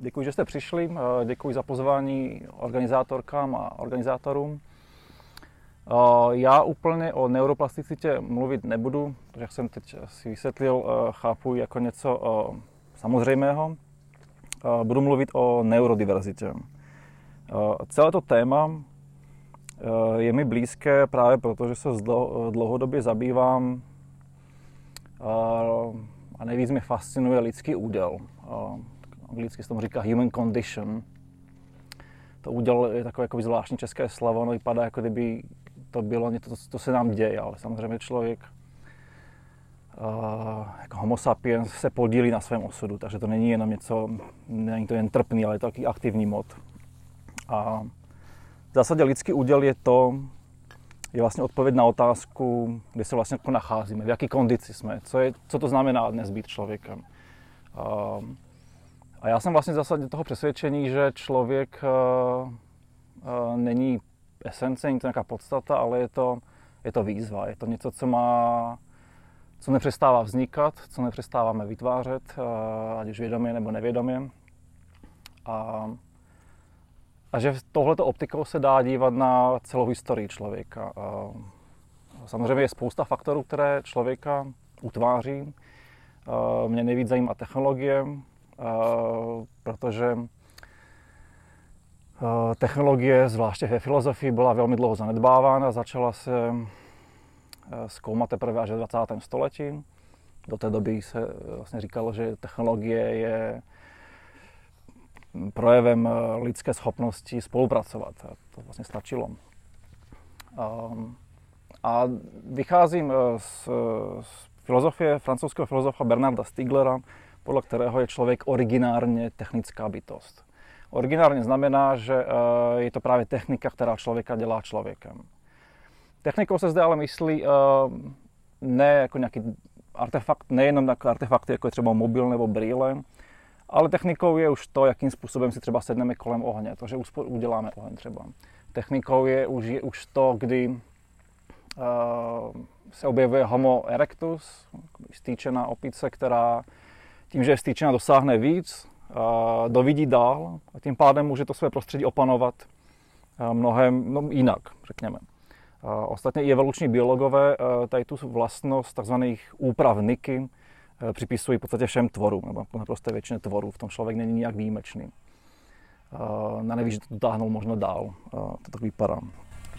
děkuji, že jste přišli, eh, děkuji za pozvání organizátorkám a organizátorům. Eh, já úplně o neuroplasticitě mluvit nebudu, protože jak jsem teď si vysvětlil, chápu jako něco samozřejmého. Budu mluvit o neurodiverzitě. Celé to téma je mi blízké právě proto, že se dlouhodobě zabývám a nejvíc mě fascinuje lidský úděl. Anglicky se tomu říká human condition. To úděl je takové jako zvláštní české slovo, ono vypadá jako kdyby to bylo něco, co se nám děje, ale samozřejmě člověk jako homo sapiens se podílí na svém osudu, takže to není jenom něco, není to jen trpný, ale je to takový aktivní mod. A v zásadě lidský úděl je to, je vlastně odpověď na otázku, kde se vlastně jako nacházíme, v jaké kondici jsme, co, je, co to znamená dnes být člověkem. A, a já jsem vlastně zásadě toho přesvědčení, že člověk a, a, není esence, není to nějaká podstata, ale je to, je to výzva, je to něco, co má co nepřestává vznikat, co nepřestáváme vytvářet, ať už vědomě nebo nevědomě. A a že tohleto optikou se dá dívat na celou historii člověka. A samozřejmě je spousta faktorů, které člověka utváří. Mě nejvíc zajímá technologie, protože technologie, zvláště ve filozofii, byla velmi dlouho zanedbávána. Začala se zkoumat teprve až ve 20. století. Do té doby se vlastně říkalo, že technologie je projevem eh, lidské schopnosti spolupracovat. A to vlastně stačilo. A vycházím eh, z, z filozofie francouzského filozofa Bernarda Stiglera, podle kterého je člověk originárně technická bytost. Originárně znamená, že eh, je to právě technika, která člověka dělá člověkem. Technikou se zde ale myslí ne jako nějaký artefakt, nejenom jako artefakty, jako je třeba mobil nebo brýle, ale technikou je už to, jakým způsobem si třeba sedneme kolem ohně, to, že uděláme oheň třeba. Technikou je už, je už to, kdy uh, se objevuje Homo erectus, stýčená opice, která tím, že je stýčena, dosáhne víc, dovidí dál a tím pádem může to své prostředí opanovat uh, mnohem no, jinak, řekněme. Uh, ostatně i evoluční biologové uh, tady tu vlastnost tzv. úprav Niky Eh, připisují v podstatě všem tvorům, nebo naprosto většině tvorů. V tom člověk není nijak výjimečný. Eh, na neví, že to dotáhnou možno dál. Eh, to tak vypadá.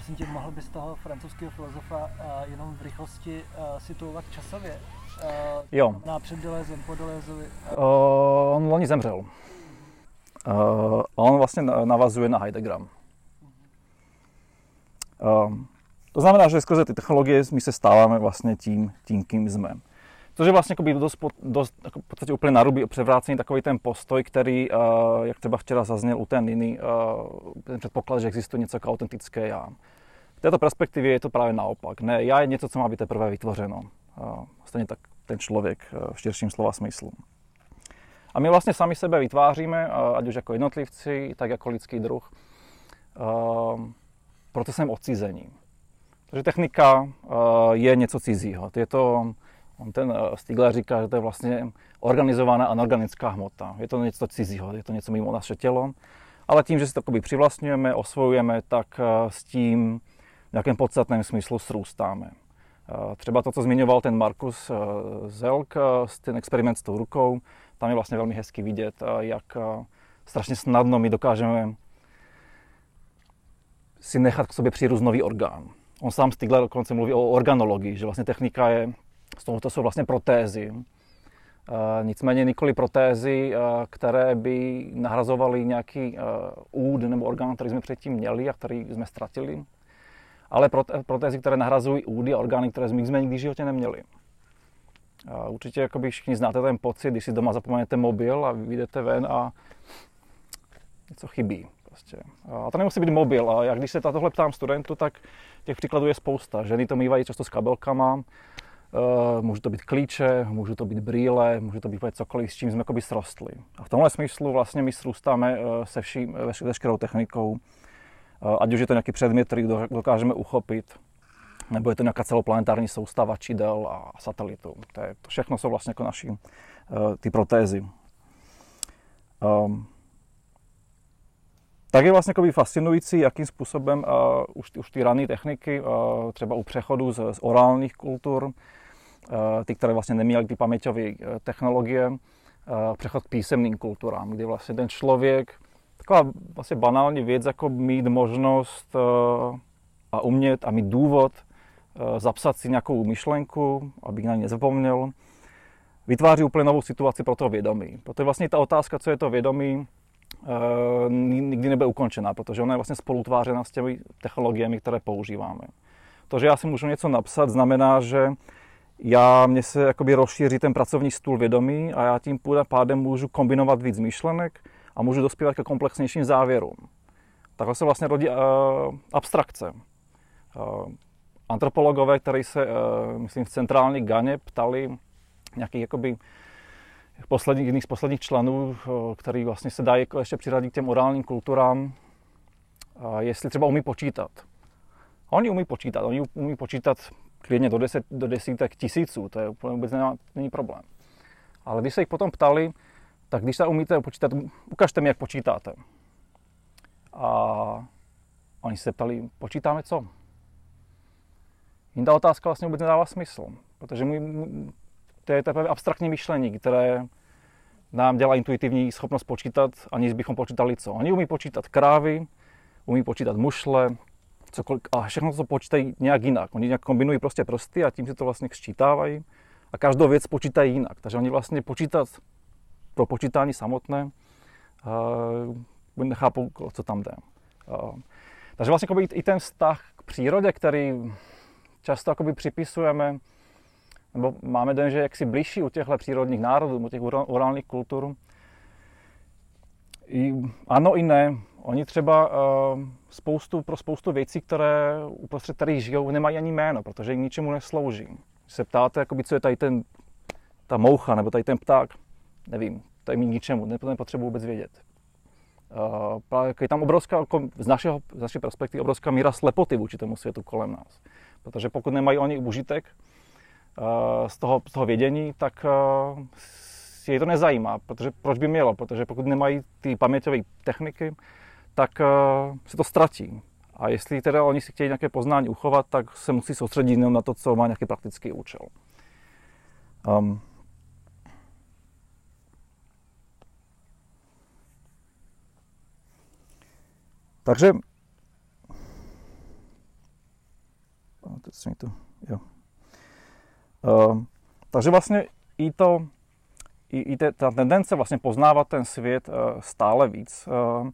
Prosím tě, mohl bys toho francouzského filozofa jenom v rychlosti situovat časově? Jo. Na před po Delezovi? On loni zemřel. On vlastně navazuje na Heideggera. To znamená, že skrze ty technologie my se stáváme vlastně tím, tím kým jsme. Což je vlastně jako dost, dost jako v podstatě úplně naruby převrácený takový ten postoj, který, uh, jak třeba včera zazněl u té Niny, uh, ten předpoklad, že existuje něco jako autentické já. V této perspektivě je to právě naopak. Ne, já je něco, co má být teprve vytvořeno. Uh, stejně tak ten člověk v širším slova smyslu. A my vlastně sami sebe vytváříme, ať už jako jednotlivci, tak jako lidský druh, uh, procesem odcizení. Takže technika je něco cizího. Je to On ten eh, Stigler říká, že to je vlastně organizovaná a neorganická hmota. Je to něco cizího, je to něco mimo naše tělo. Ale tím, že si to přivlastňujeme, osvojujeme, tak eh, s tím v nějakém podstatném smyslu srůstáme. Eh, třeba to, co zmiňoval ten Markus Zelk, ten experiment s tou rukou, tam je vlastně velmi hezky vidět, jak strašně snadno my dokážeme si nechat k sobě přírůst nový orgán. On sám Stigler dokonce mluví o organologii, že vlastně technika je z toho to jsou vlastně protézy. Uh, nicméně nikoli protézy, uh, které by nahrazovaly nějaký uh, úd nebo orgán, který jsme předtím měli a který jsme ztratili, ale protézy, které nahrazují údy a orgány, které jsme nikdy v životě neměli. Určitě jakoby všichni znáte ten pocit, když si doma zapomenete mobil a vyjdete ven a něco chybí. Prostě. A to nemusí být mobil. A jak když se tohle ptám studentu, tak těch příkladů je spousta. Ženy to mývají často s kabelkama, můžu to být klíče, můžu to být brýle, může to být cokoliv, s čím jsme jakoby srostli. A v tomhle smyslu vlastně my srůstáme uh, se vším, veškerou technikou, uh, ať už je to nějaký předmět, který dokážeme uchopit, nebo je to nějaká celoplanetární soustava čidel a satelitů. To, je, to všechno jsou vlastně jako naši ty protézy. Um, tak je vlastně fascinující, jakým způsobem uh, už, už ty rané techniky, uh, třeba u přechodu z, z orálních kultur, ty, které vlastně neměly ty paměťové uh, technologie, uh, přechod k písemným kulturám, kdy vlastně ten člověk, taková vlastně banální věc, jako mít možnost a umět a mít důvod zapsat si nějakou myšlenku, aby na ní nezapomněl, vytváří úplně novou situaci pro to vědomí. Proto je vlastně ta otázka, co je to vědomí, Eh, nikdy nebude ukončená, protože ona je vlastně spolutvářena s těmi technologiemi, které používáme. To, že já si můžu něco napsat, znamená, že já, mně se jakoby rozšíří ten pracovní stůl vědomí a já tím pádem můžu kombinovat víc myšlenek a můžu dospívat ke komplexnějším závěrům. Takhle se vlastně rodí uh, abstrakce. Uh, antropologové, kteří se, uh, myslím, v centrální Ganě ptali nějakých jakoby posledních, jedných z posledních členů, eh, který vlastně se dá jako ještě přiradit k těm orálním kulturám, jestli třeba umí počítat. Oni umí počítat, oni umí počítat klidně do, deset, do desítek tisíců, to je úplně vůbec nemá, není problém. Ale když se jich potom ptali, tak když se umíte počítat, ukažte mi, jak počítáte. A oni se ptali, počítáme co? Jim ta otázka vlastně vůbec nedává smysl, protože můj, to je teprve abstraktní myšlení, které nám dělá intuitivní schopnost počítat, aniž bychom počítali co. Oni umí počítat krávy, umí počítat mušle, cokoliv, a všechno to počítají nějak jinak. Oni nějak kombinují prostě prsty a tím si to vlastně sčítávají a každou věc počítají jinak. Takže oni vlastně počítat pro počítání samotné uh, nechápou, co tam jde. Uh, takže vlastně i ten vztah k přírodě, který často připisujeme nebo máme den, že jaksi blížší u těchto přírodních národů, u těch orálních kultur. I, ano i ne. Oni třeba uh, spoustu, pro spoustu věcí, které uprostřed kterých žijou, nemají ani jméno, protože jim ničemu neslouží. Když se ptáte, jakoby, co je tady ten, ta moucha nebo tady ten pták, nevím, to je mi ničemu, nepotřebuji vůbec vědět. Uh, je tam obrovská, jako z, našeho, z naší perspektivy, obrovská míra slepoty vůči tomu světu kolem nás. Protože pokud nemají oni užitek, Eh, z toho, z toho vědění, tak je to nezajímá, protože proč by mělo, protože pokud nemají ty paměťové techniky, tak eh, se to ztratí. A jestli teda oni si chtějí nějaké poznání uchovat, tak se musí soustředit jenom na to, co má nějaký praktický účel. Um, takže teď se mi to, jo. Ehm, takže vlastně i to, i, i te, ta tendence vlastně poznávat ten svět uh, stále víc, uh,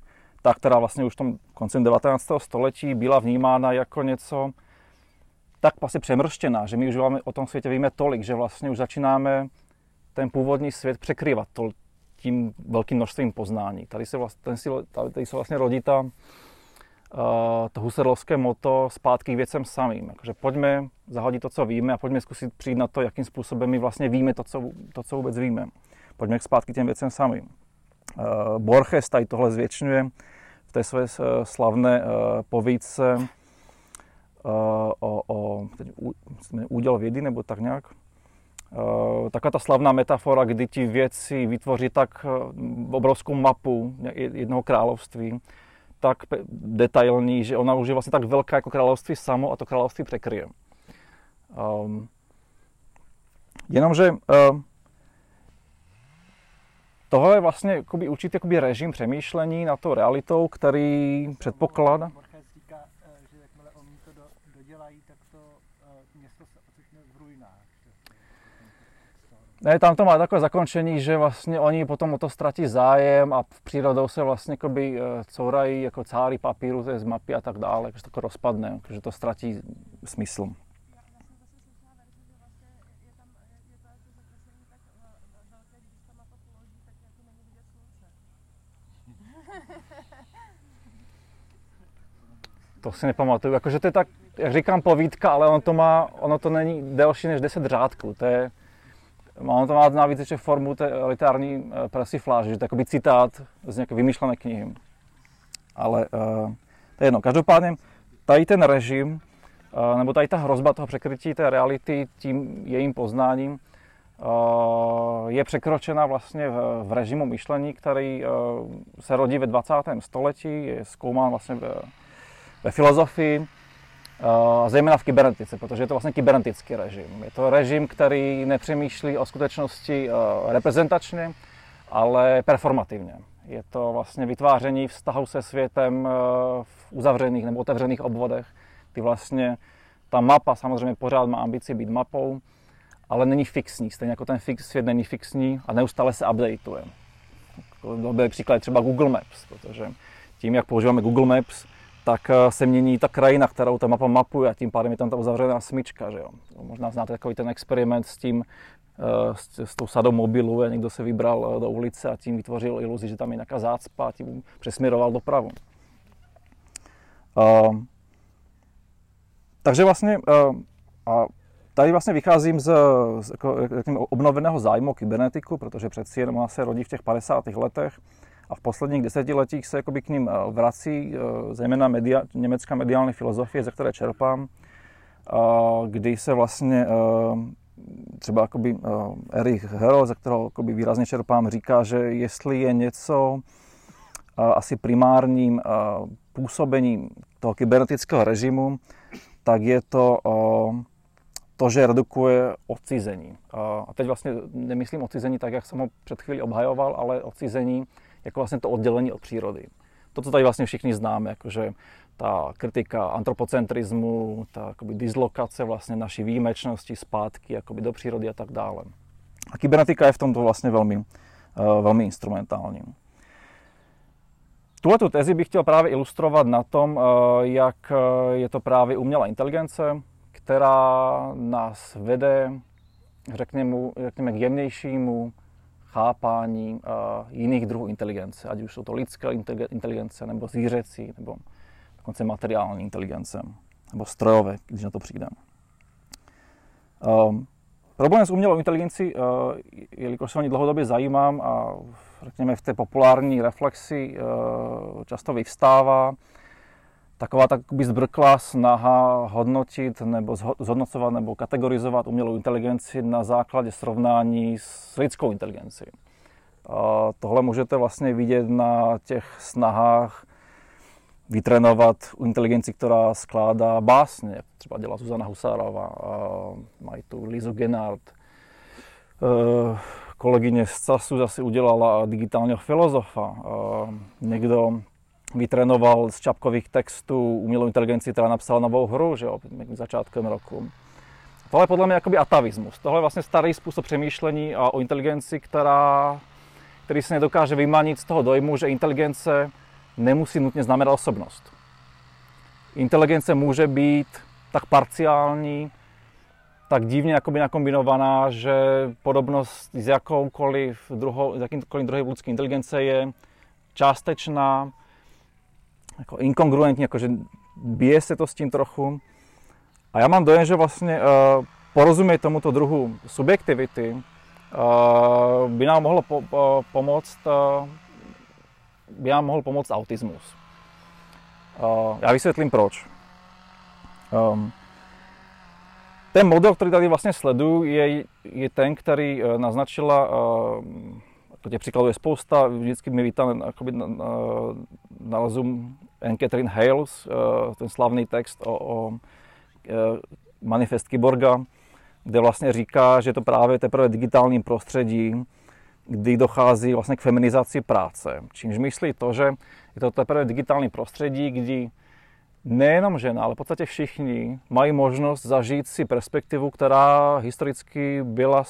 ta, která vlastně už v tom koncem 19. století byla vnímána jako něco tak vlastně přemrštěná, že my už o tom světě víme tolik, že vlastně už začínáme ten původní svět překrývat to, tím velkým množstvím poznání. Tady se, vlastně, tady, tady se vlastně rodí ta, uh, to husarlovské moto zpátky k věcem samým. Jakože pojďme zahodit to, co víme a pojďme zkusit přijít na to, jakým způsobem my vlastně víme to, co, to, co vůbec víme. Pojďme zpátky k těm věcem samým. Uh, Borges tady tohle zvětšňuje té své uh, slavné uh, povídce uh, o, o teď, úděl vědy nebo tak nějak. Taková ta slavná metafora, kdy ti věci vytvoří tak obrovskou mapu jednoho království, tak detailní, že ona už je vlastně tak velká jako království samo a to království překryje. Um, jenomže uh, tohle je vlastně jakoby, určitý jakoby režim přemýšlení na to realitou, který předpokládá. Ne, tam to má takové zakončení, že vlastně oni potom o to ztratí zájem a v přírodou se vlastně jakoby eh, courají jako cáry papíru z mapy a tak dále, že to rozpadne, že to ztratí smysl. To si nepamatuju, jakože to je tak, jak říkám, povídka, ale ono to má, ono to není delší než 10 řádků, to je, Ono to má navíc ještě formu té literární eh, persifláže, že to je citát z nějaké vymýšlené knihy. Ale uh, to je jedno. Každopádně tady ten režim, uh, nebo tady ta hrozba toho překrytí té reality tím jejím poznáním, je překročena vlastně v, režimu myšlení, který se rodí ve 20. století, je zkoumán vlastně ve filozofii, zejména v kybernetice, protože je to vlastně kybernetický režim. Je to režim, který nepřemýšlí o skutečnosti reprezentačně, ale performativně. Je to vlastně vytváření vztahu se světem v uzavřených nebo otevřených obvodech, kdy vlastně ta mapa samozřejmě pořád má ambici být mapou, ale není fixní, stejně jako ten fix, svět není fixní a neustále se updateuje. Dobrý příklad je třeba Google Maps, protože tím, jak používáme Google Maps, tak eh, se mění ta krajina, kterou ta mapa mapuje a tím pádem je tam ta uzavřená smyčka. Že jo? Možná znáte takový ten experiment s tím, eh, s, s tou sadou mobilu, a někdo se vybral eh, do ulice a tím vytvořil iluzi, že tam je nějaká zácpa a tím přesměroval dopravu. Uh, takže vlastně uh, a tady vlastně vycházím z, z jako, obnoveného zájmu o kybernetiku, protože přeci jenom ona se rodí v těch 50. letech a v posledních desetiletích se jakoby k ním eh, vrací, eh, zejména media, německá mediální filozofie, ze které čerpám, kdy se vlastně eh, třeba jakoby Erich Hero, ze kterého jakoby výrazně čerpám, říká, že jestli je něco asi primárním působením toho kybernetického režimu, tak je to to, že redukuje odcizení. A teď vlastně nemyslím odcizení tak, jak jsem ho před chvíli obhajoval, ale odcizení jako vlastně to oddělení od přírody. To, co tady vlastně všichni známe, jakože ta kritika antropocentrismu, ta jakoby dislokace vlastně naší výjimečnosti zpátky jakoby do přírody a tak dále. A kybernetika je v tomto vlastně velmi, uh, velmi instrumentální. Tuhle tu tezi bych chtěl právě ilustrovat na tom, uh, jak je to právě umělá inteligence, která nás vede, řekněme, řekněme k jemnějšímu chápání jiných druhů inteligence, ať už jsou to lidské inteligence, nebo zvířecí, nebo dokonce materiální inteligence, nebo strojové, když na to přijde. Um, problém s umělou inteligencí, uh, jelikož se o ní dlouhodobě zajímám a řekněme v té populární reflexi uh, často vyvstává, taková tak zbrklá snaha hodnotit nebo zhodnocovat nebo kategorizovat umělou inteligenci na základě srovnání s lidskou inteligencí. A tohle můžete vlastně vidět na těch snahách vytrénovat inteligenci, která skládá básně, jak třeba dělá Zuzana Husárová, mají tu Lizu Genard. E, kolegyně z CASu zase udělala digitálního filozofa. Někdo vytrénoval z čapkových textů umělou inteligenci, která napsala novou hru, že jo, začátkem roku. Tohle je podle mě jakoby atavismus. Tohle je vlastně starý způsob přemýšlení a o inteligenci, která, který se nedokáže vymanit z toho dojmu, že inteligence nemusí nutně znamenat osobnost. Inteligence může být tak parciální, tak divně jakoby nakombinovaná, že podobnost s jakoukoliv druhou, s jakýmkoliv druhým lidský inteligence je částečná, jako inkongruentní, jakože bije se to s tím trochu. A já mám dojem, že vlastně uh, porozumět tomuto druhu subjektivity uh, by nám mohlo po, po, pomoct, uh, by nám mohl pomoct autismus. Uh, já vysvětlím proč. Um, ten model, který tady vlastně sleduju, je, je ten, který naznačila uh, těch příkladů je spousta, vždycky mi vítá jakoby, nalezu Anne Catherine Hales, eh, ten slavný text o, o eh, manifest Kyborga, kde vlastně říká, že to právě teprve digitálním prostředí, kdy dochází vlastně k feminizaci práce. Čímž myslí to, že je to teprve digitální prostředí, kdy nejenom žena, ale v podstatě všichni mají možnost zažít si perspektivu, která historicky byla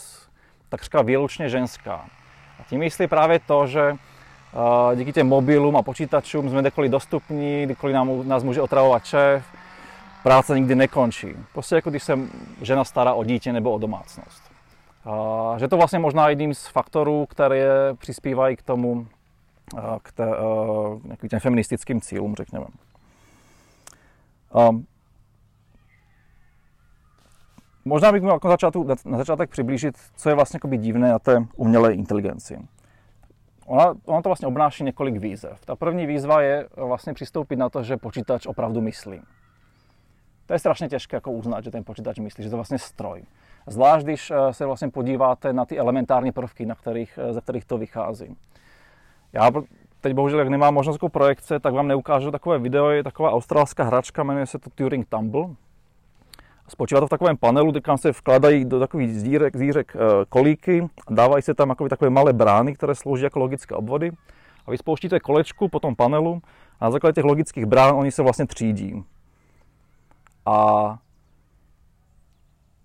takřka výlučně ženská. A tím myslí právě to, že díky těm mobilům a počítačům jsme kdekoliv dostupní, kdykoliv nám, nás může otravovat šéf, práce nikdy nekončí. Prostě jako když se žena stará o dítě nebo o domácnost. A že to vlastně možná jedním z faktorů, které přispívají k tomu, k, té, k těm feministickým cílům, řekněme. Možná bych měl na začátek přiblížit, co je vlastně divné na té umělé inteligenci. Ona, ona to vlastně obnáší několik výzev. Ta první výzva je vlastně přistoupit na to, že počítač opravdu myslí. To je strašně těžké jako uznat, že ten počítač myslí, že to je vlastně stroj. Zvlášť, když se vlastně podíváte na ty elementární prvky, na kterých, ze kterých to vychází. Já teď bohužel, jak nemám možnost jako projekce, tak vám neukážu takové video. Je taková australská hračka, jmenuje se to Turing Tumble. Spočívá to v takovém panelu, kde se vkladají do takových zírek, zírek e, kolíky, dávají se tam takové malé brány, které slouží jako logické obvody. A vy spouštíte kolečku po tom panelu a na základě těch logických brán oni se vlastně třídí. A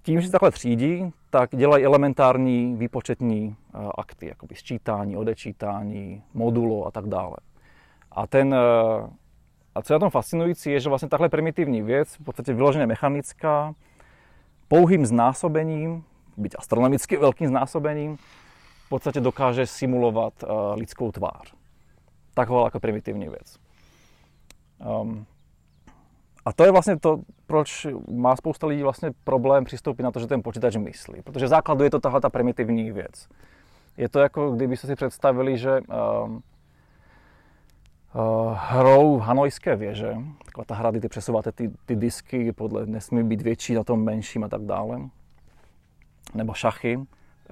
tím, že se takhle třídí, tak dělají elementární výpočetní eh, akty, jakoby sčítání, odečítání, modulo a tak dále. A, ten, eh, a co je na tom fascinující, je, že vlastně takhle primitivní věc, v podstatě vyloženě mechanická, pouhým znásobením, byť astronomicky velkým znásobením, v podstatě dokáže simulovat uh, lidskou tvář. Taková jako primitivní věc. Um, a to je vlastně to, proč má spousta lidí vlastně problém přistoupit na to, že ten počítač myslí. Protože základu je to tahle ta primitivní věc. Je to jako kdyby si představili, že uh, uh, hrou hanojské věže, taková ta hra, kdy ty přesouváte ty, ty disky, podle, nesmí být větší na tom menším a tak dále, nebo šachy,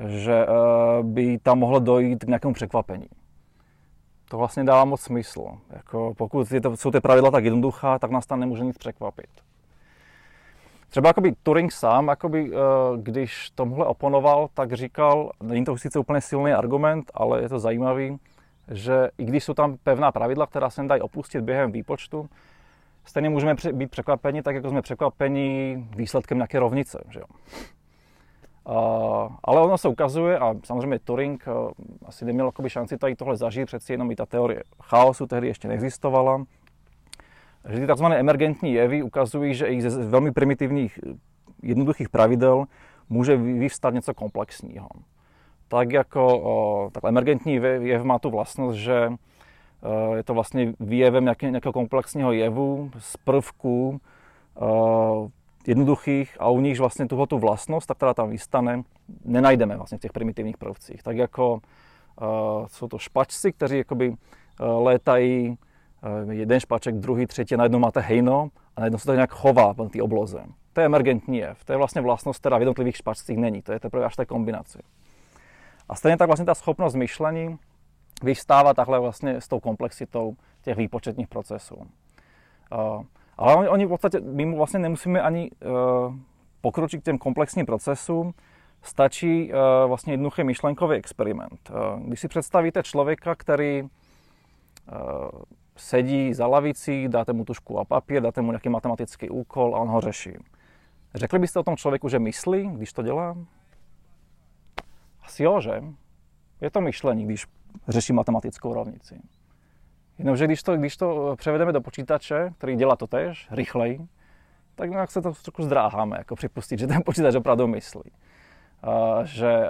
že uh, by tam mohlo dojít k nějakému překvapení to vlastně dává moc smysl. Jako pokud je to, jsou ty pravidla tak jednoduchá, tak nás tam nemůže nic překvapit. Třeba jakoby Turing sám, jakoby, eh, když tomuhle oponoval, tak říkal, není to sice úplně silný argument, ale je to zajímavý, že i když jsou tam pevná pravidla, která se dají opustit během výpočtu, stejně můžeme být překvapeni, tak jako jsme překvapeni výsledkem nějaké rovnice. Že jo? ale ono se ukazuje, a samozřejmě Turing eh, asi neměl jakoby šanci tady tohle zažít, přeci jenom i ta teorie chaosu tehdy ještě neexistovala, že ty tzv. emergentní jevy ukazují, že i ze velmi primitivních, jednoduchých pravidel může vyvstat něco komplexního. Tak jako tak emergentní jev má tu vlastnost, že eh, je to vlastně výjevem nějakého komplexního jevu z prvků eh, jednoduchých a u nich vlastně tuhle tu vlastnost, ta, která tam vystane, nenajdeme vlastně v těch primitivních prvcích. Tak jako uh, jsou to špačci, kteří jakoby létají jeden špaček, druhý, třetí, najednou máte hejno a najednou se to nějak chová v té obloze. To je emergentní jev. To je vlastně vlastnost, která v jednotlivých špačcích není. To je teprve až té kombinaci. A stejně tak vlastně ta schopnost myšlení vyvstává takhle vlastně s tou komplexitou těch výpočetních procesů. Uh, ale oni, oni v podstatě, my mu vlastně nemusíme ani uh, pokročit k těm komplexním procesům, stačí uh, vlastně jednoduchý myšlenkový experiment. Když si představíte člověka, který sedí za lavicí, dáte mu tušku a papír, dáte mu nějaký matematický úkol a on ho řeší. Řekli byste o tom člověku, že myslí, když to dělá? Jo, že? Je to myšlení, když řeší matematickou rovnici. Jenomže když to, když to převedeme do počítače, který dělá to tež, rychleji, tak nějak se to trošku zdráháme, jako připustit, že ten počítač opravdu myslí. Uh, že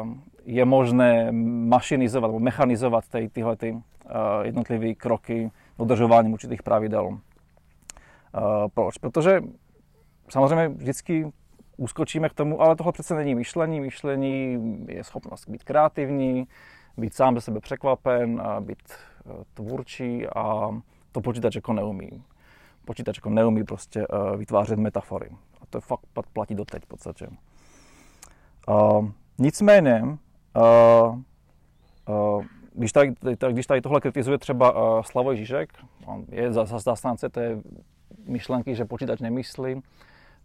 uh, je možné mašinizovat nebo mechanizovat ty, tyhle ty, uh, jednotlivé kroky dodržováním určitých pravidel. Proč? Protože samozřejmě vždycky uskočíme k tomu, ale tohle přece není myšlení. Myšlení je schopnost být kreativní, být sám ze sebe překvapen, a být tvůrčí a to počítač jako neumí. Počítač jako neumí prostě uh, vytvářet metafory. A to fakt platí doteď v podstatě. Uh, nicméně, uh, uh, když, tady, když tady tohle kritizuje třeba uh, Slavoj Žižek, on je zastánce té myšlenky, že počítač nemyslí,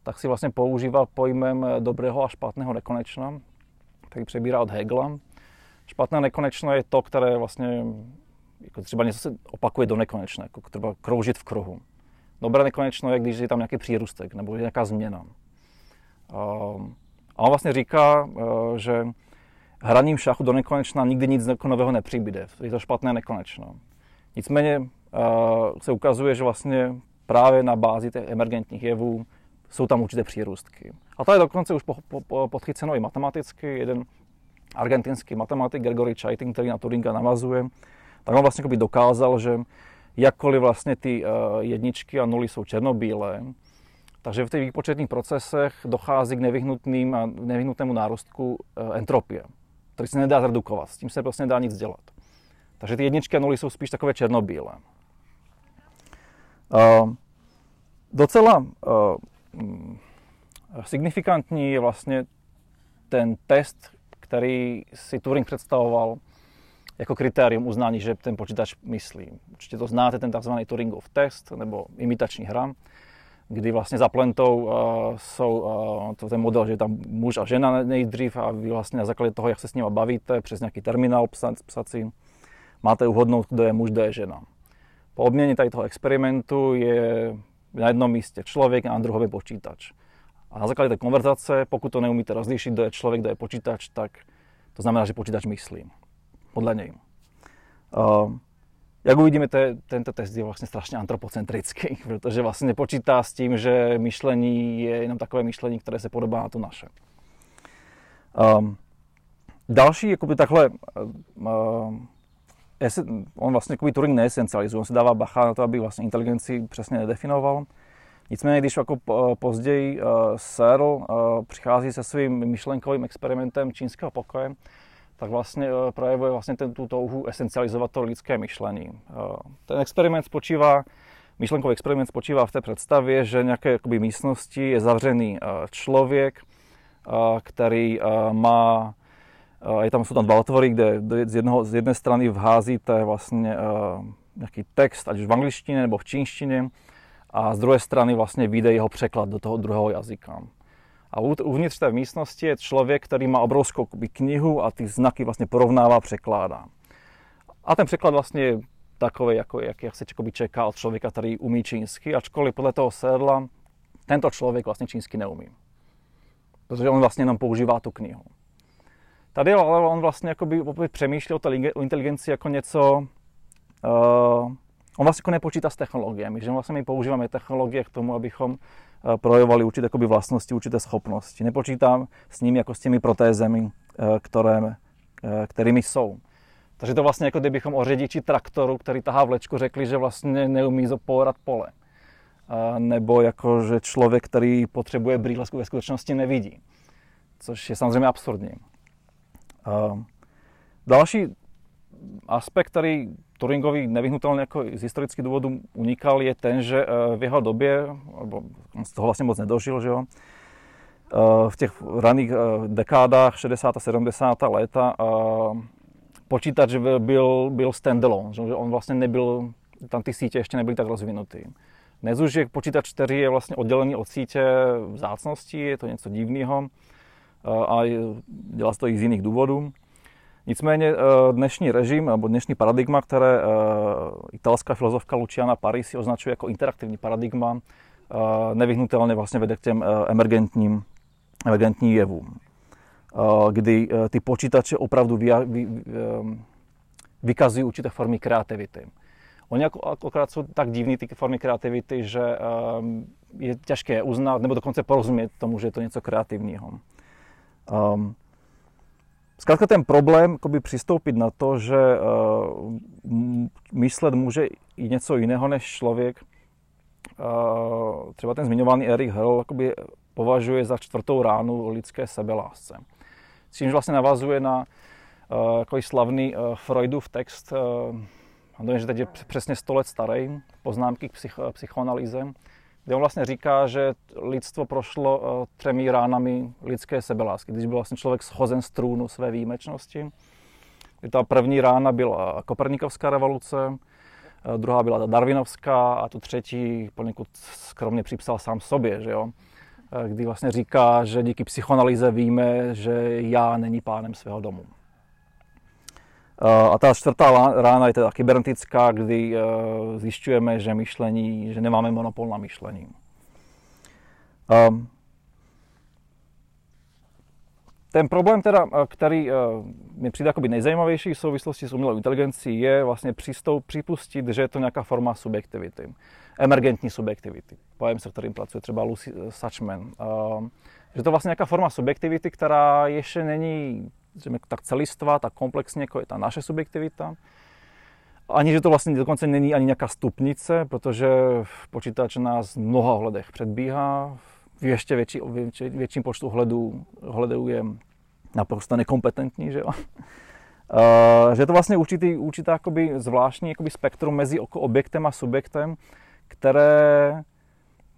tak si vlastně používá pojmem dobrého a špatného nekonečna, který přebírá od Hegela. Špatné nekonečno je to, které vlastně jako třeba něco se opakuje do nekonečna, jako třeba kroužit v kruhu. Dobré nekonečno je, když je tam nějaký přírůstek nebo je nějaká změna. Ehm, a on vlastně říká, eh, že hraním šachu do nekonečna nikdy nic nového nepřibyde. Je to špatné nekonečno. Nicméně eh, se ukazuje, že vlastně právě na bázi těch emergentních jevů jsou tam určité přírůstky. A to je dokonce už po, po, podchyceno i matematicky. Jeden argentinský matematik Gregory Chaitin, který na Turinga navazuje, tak on vlastně dokázal, že jakkoliv vlastně ty eh, jedničky a nuly jsou černobílé, takže v těch výpočetních procesech dochází k nevyhnutným a nevyhnutnému nárostku eh, entropie, který se nedá zredukovat, s tím se prostě nedá nic dělat. Takže ty jedničky a nuly jsou spíš takové černobílé. Uh, docela uh, signifikantní je vlastně ten test, který si Turing představoval jako kritérium uznání, že ten počítač myslí. Určitě to znáte, ten tzv. Turingov test nebo imitační hra, kdy vlastně za plentou uh, jsou uh, to ten model, že je tam muž a žena nejdřív a vy vlastně na základě toho, jak se s nimi bavíte, přes nějaký terminál psací, máte uhodnout, kdo je muž, kdo je žena. Po obměně tady toho experimentu je na jednom místě člověk a na druhém je počítač. A na základě té konverzace, pokud to neumíte rozlišit, kdo je člověk, kdo je počítač, tak to znamená, že počítač myslí. Podle něj. Uh, jak uvidíme, te, tento test je vlastně strašně antropocentrický, protože vlastně počítá s tím, že myšlení je jenom takové myšlení, které se podobá na to naše. Um, další, jakoby takhle, uh, on vlastně jakoby Turing neesencializuje, on si dává bacha na to, aby vlastně inteligenci přesně nedefinoval. Nicméně, když jako později uh, Searle uh, přichází se svým myšlenkovým experimentem čínského pokoje, tak vlastně uh, projevuje vlastně ten, tu touhu esencializovat to lidské myšlení. Ten experiment spočívá, myšlenkový experiment spočívá v té představě, že nějaké jakoby, místnosti je zavřený člověk, který má je tam, jsou tam dva otvory, kde z, jednoho, z jedné strany vházíte vlastně uh, nějaký text, ať už v angličtině nebo v čínštině, a z druhé strany vlastně vyjde jeho překlad do toho druhého jazyka. A uvnitř té místnosti je člověk, který má obrovskou knihu a ty znaky vlastně porovnává, překládá. A ten překlad vlastně je takový, jako, jak, jak se čeká od člověka, který umí čínsky, ačkoliv podle toho sedla tento člověk vlastně čínsky neumí. Protože on vlastně jenom používá tu knihu. Tady ale on vlastně jakoby přemýšlí o té inteligenci jako něco, uh, on vlastně jako nepočítá s technologiemi, že vlastně my používáme technologie k tomu, abychom uh, projevovali určité jakoby vlastnosti, určité schopnosti. Nepočítám s nimi jako s těmi protézemi, uh, které, kterými jsou. Takže to vlastně jako kdybychom o řidiči traktoru, který tahá vlečku, řekli, že vlastně neumí zapourat pole. Nebo jako, že člověk, který potřebuje brýle, ve skutečnosti nevidí. Což je samozřejmě absurdní. Další aspekt, který Turingovi nevyhnutelně jako z historických důvodů unikal, je ten, že eh, v jeho době, nebo on z toho vlastně moc nedožil, že jo, eh, v těch raných eh, dekádách 60. a 70. léta počítač byl, byl standalone, že on vlastně nebyl, tam ty sítě ještě nebyly tak rozvinutý. Dnes už je počítač, který je vlastně oddělený od sítě vzácností, je to něco divného a dělá se to i z jiných důvodů. Nicméně eh, dnešní režim nebo dnešní paradigma, které eh, italská filozofka Luciana Parisi označuje jako interaktivní paradigma, eh, nevyhnutelně vlastně vede k těm emergentním, emergentním jevům, kdy ty počítače opravdu vy, vy, vykazují určité formy kreativity. Oni akorát jsou tak divní ty formy kreativity, že je těžké uznat nebo dokonce porozumět tomu, že je to něco kreativního. Um, zkrátka ten problém jakoby přistoupit na to, že uh, myslet může i něco jiného než člověk, uh, třeba ten zmiňovaný Eric Hell jakoby považuje za čtvrtou ránu lidské sebelásce. S čímž vlastně navazuje na takový slavný Freudův text, uh, že teď je přesně 100 let starý, poznámky k psych, psychoanalýze, kde on vlastně říká, že lidstvo prošlo uh, třemi ránami lidské sebelásky, když byl vlastně člověk schozen z trůnu své výjimečnosti. Ta první rána byla Kopernikovská revoluce, uh, druhá byla ta Darwinovská a tu třetí poněkud skromně připsal sám sobě, že jo? Uh, kdy vlastně říká, že díky psychoanalýze víme, že já není pánem svého domu. A ta čtvrtá rána je teda kybernetická, kdy eh, zjišťujeme, že myšlení, že nemáme monopol na myšlení. Ehm, ten problém, teda, eh, který eh, mi přijde jako nejzajímavější v souvislosti s umělou inteligencí, je vlastně přistoup, připustit, že je to nějaká forma subjektivity, emergentní subjektivity. Pojem, se kterým pracuje třeba Lucy Suchman. Ehm, že to vlastně nějaká forma subjektivity, která ještě není řekněme, tak celistvá, tak komplexně, jako je ta naše subjektivita. Ani, že to vlastně dokonce není ani nějaká stupnice, protože počítač nás v mnoha ohledech předbíhá. V ještě větší, větší, větším počtu hledů, hledů je naprosto nekompetentní, že jo. Uh, že je to vlastně určitý, určitá jakoby zvláštní jakoby spektrum mezi objektem a subjektem, které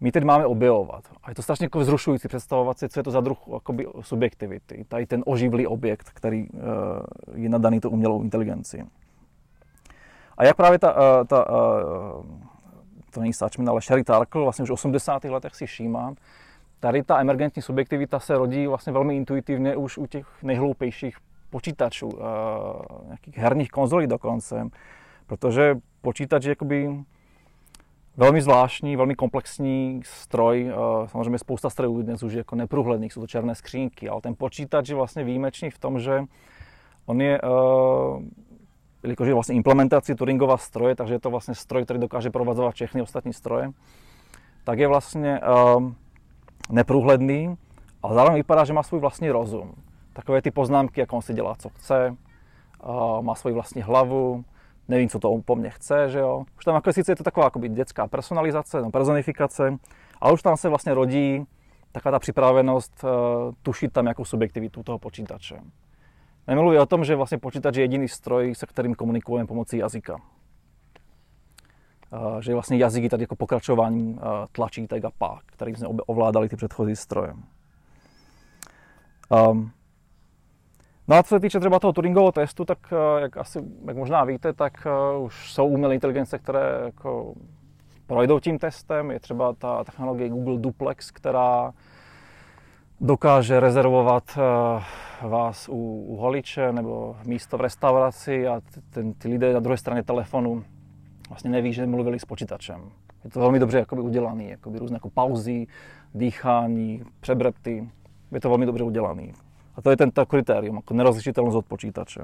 my teď máme objevovat. A je to strašně jako vzrušující představovat si, co je to za druh jakoby, subjektivity. Tady ten oživlý objekt, který uh, je nadaný to umělou inteligenci. A jak právě ta, uh, ta uh, to není Satchman, ale Sherry Tarkle vlastně už v 80. letech si všímá, tady ta emergentní subjektivita se rodí vlastně velmi intuitivně už u těch nejhloupějších počítačů, uh, nějakých herních konzolí dokonce, protože počítač je jakoby velmi zvláštní, velmi komplexní stroj. Uh, samozřejmě spousta strojů dnes už je jako neprůhledných, jsou to černé skřínky, ale ten počítač je vlastně výjimečný v tom, že on je, uh, jelikož je vlastně implementací Turingova stroje, takže je to vlastně stroj, který dokáže provazovat všechny ostatní stroje, tak je vlastně uh, neprůhledný, ale zároveň vypadá, že má svůj vlastní rozum. Takové ty poznámky, jak on si dělá, co chce, má svoji vlastní hlavu, nevím, co to on po mně chce, že jo. Už tam jako sice je to taková jakoby dětská personalizace, no, personifikace, ale už tam se vlastně rodí taková ta připravenost uh, tušit tam jako subjektivitu toho počítače. Nemluví o tom, že vlastně počítač je jediný stroj, se kterým komunikujeme pomocí jazyka. Uh, že vlastně jazyk je tady jako pokračování uh, tlačítek a pák, kterým jsme ovládali ty předchozí stroje. Um, No a co se týče třeba toho Turingového testu, tak eh, jak asi, jak možná víte, tak eh, už jsou umělé inteligence, které jako projdou tím testem. Je třeba ta technologie Google Duplex, která dokáže rezervovat eh, vás u, u holiče nebo místo v restauraci a ten, ty lidé na druhé straně telefonu vlastně neví, že mluvili s počítačem. Je to velmi dobře jakoby udělaný, jakoby různé jako pauzy, dýchání, přebrepty. Je to velmi dobře udělaný. To je ten kritérium, jako nerozlišitelnost od počítače.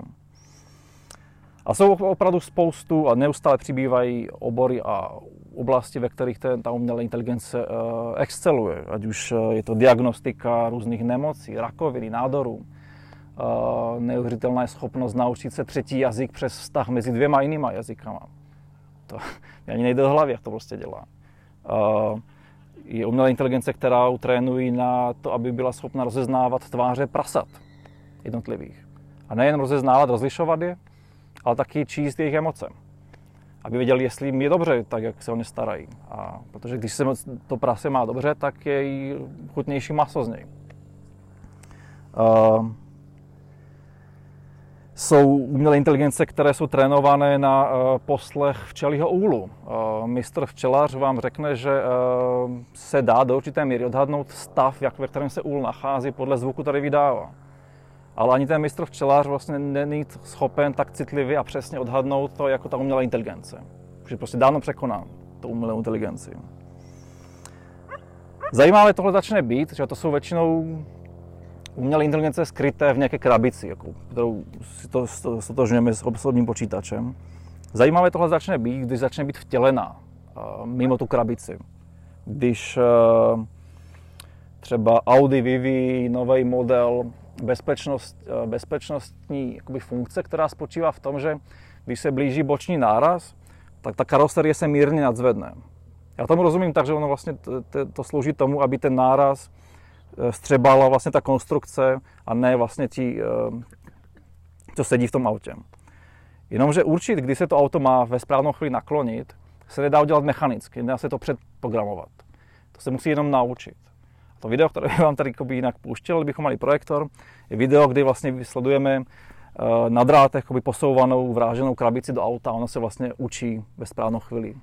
A jsou opravdu spoustu a neustále přibývají obory a oblasti, ve kterých ten, ta umělá inteligence uh, exceluje. Ať už eh, je to diagnostika různých nemocí, rakoviny, nádorů, uh, neuvěřitelná je schopnost naučit se třetí jazyk přes vztah mezi dvěma jinýma jazykama. To ani nejde do hlavy, jak to prostě dělá. Je umělá inteligence, která trénují na to, aby byla schopna rozeznávat tváře prasat jednotlivých. A nejen rozeznávat, rozlišovat je, ale taky číst jejich emoce. Aby věděli, jestli jim je dobře, tak jak se o ně starají. A protože když se to prase má dobře, tak je jí chutnější maso z něj. Uh, jsou umělé inteligence, které jsou trénované na uh, poslech včelího úlu. Uh, mistr včelař vám řekne, že uh, se dá do určité míry odhadnout stav, jak, ve kterém se úl nachází podle zvuku, který vydává. Ale ani ten mistr včelař vlastně není schopen tak citlivě a přesně odhadnout to jako ta umělá inteligence. Že prostě dávno překoná tu umělou inteligenci. Zajímavé tohle začne být, že to jsou většinou umělé inteligence skryté v nějaké krabici, jako, kterou si to stotožňujeme s osobním počítačem. Zajímavé tohle začne být, když začne být vtělená uh, mimo tu krabici. Když uh, třeba Audi vyvíjí nový model bezpečnost, uh, bezpečnostní jakoby, funkce, která spočívá v tom, že když se blíží boční náraz, tak ta karoserie se mírně nadzvedne. Já tomu rozumím tak, že ono vlastně to, to slouží tomu, aby ten náraz Eh, střebala vlastně ta konstrukce a ne vlastně ti, eh, co sedí v tom autě. Jenomže určit, kdy se to auto má ve správnou chvíli naklonit, se nedá udělat mechanicky, nedá se to předprogramovat. To se musí jenom naučit. A to video, které vám tady jinak pouštěl, kdybychom mali projektor, je video, kdy vlastně sledujeme eh, na drátech posouvanou, vráženou krabici do auta ono se vlastně učí ve správnou chvíli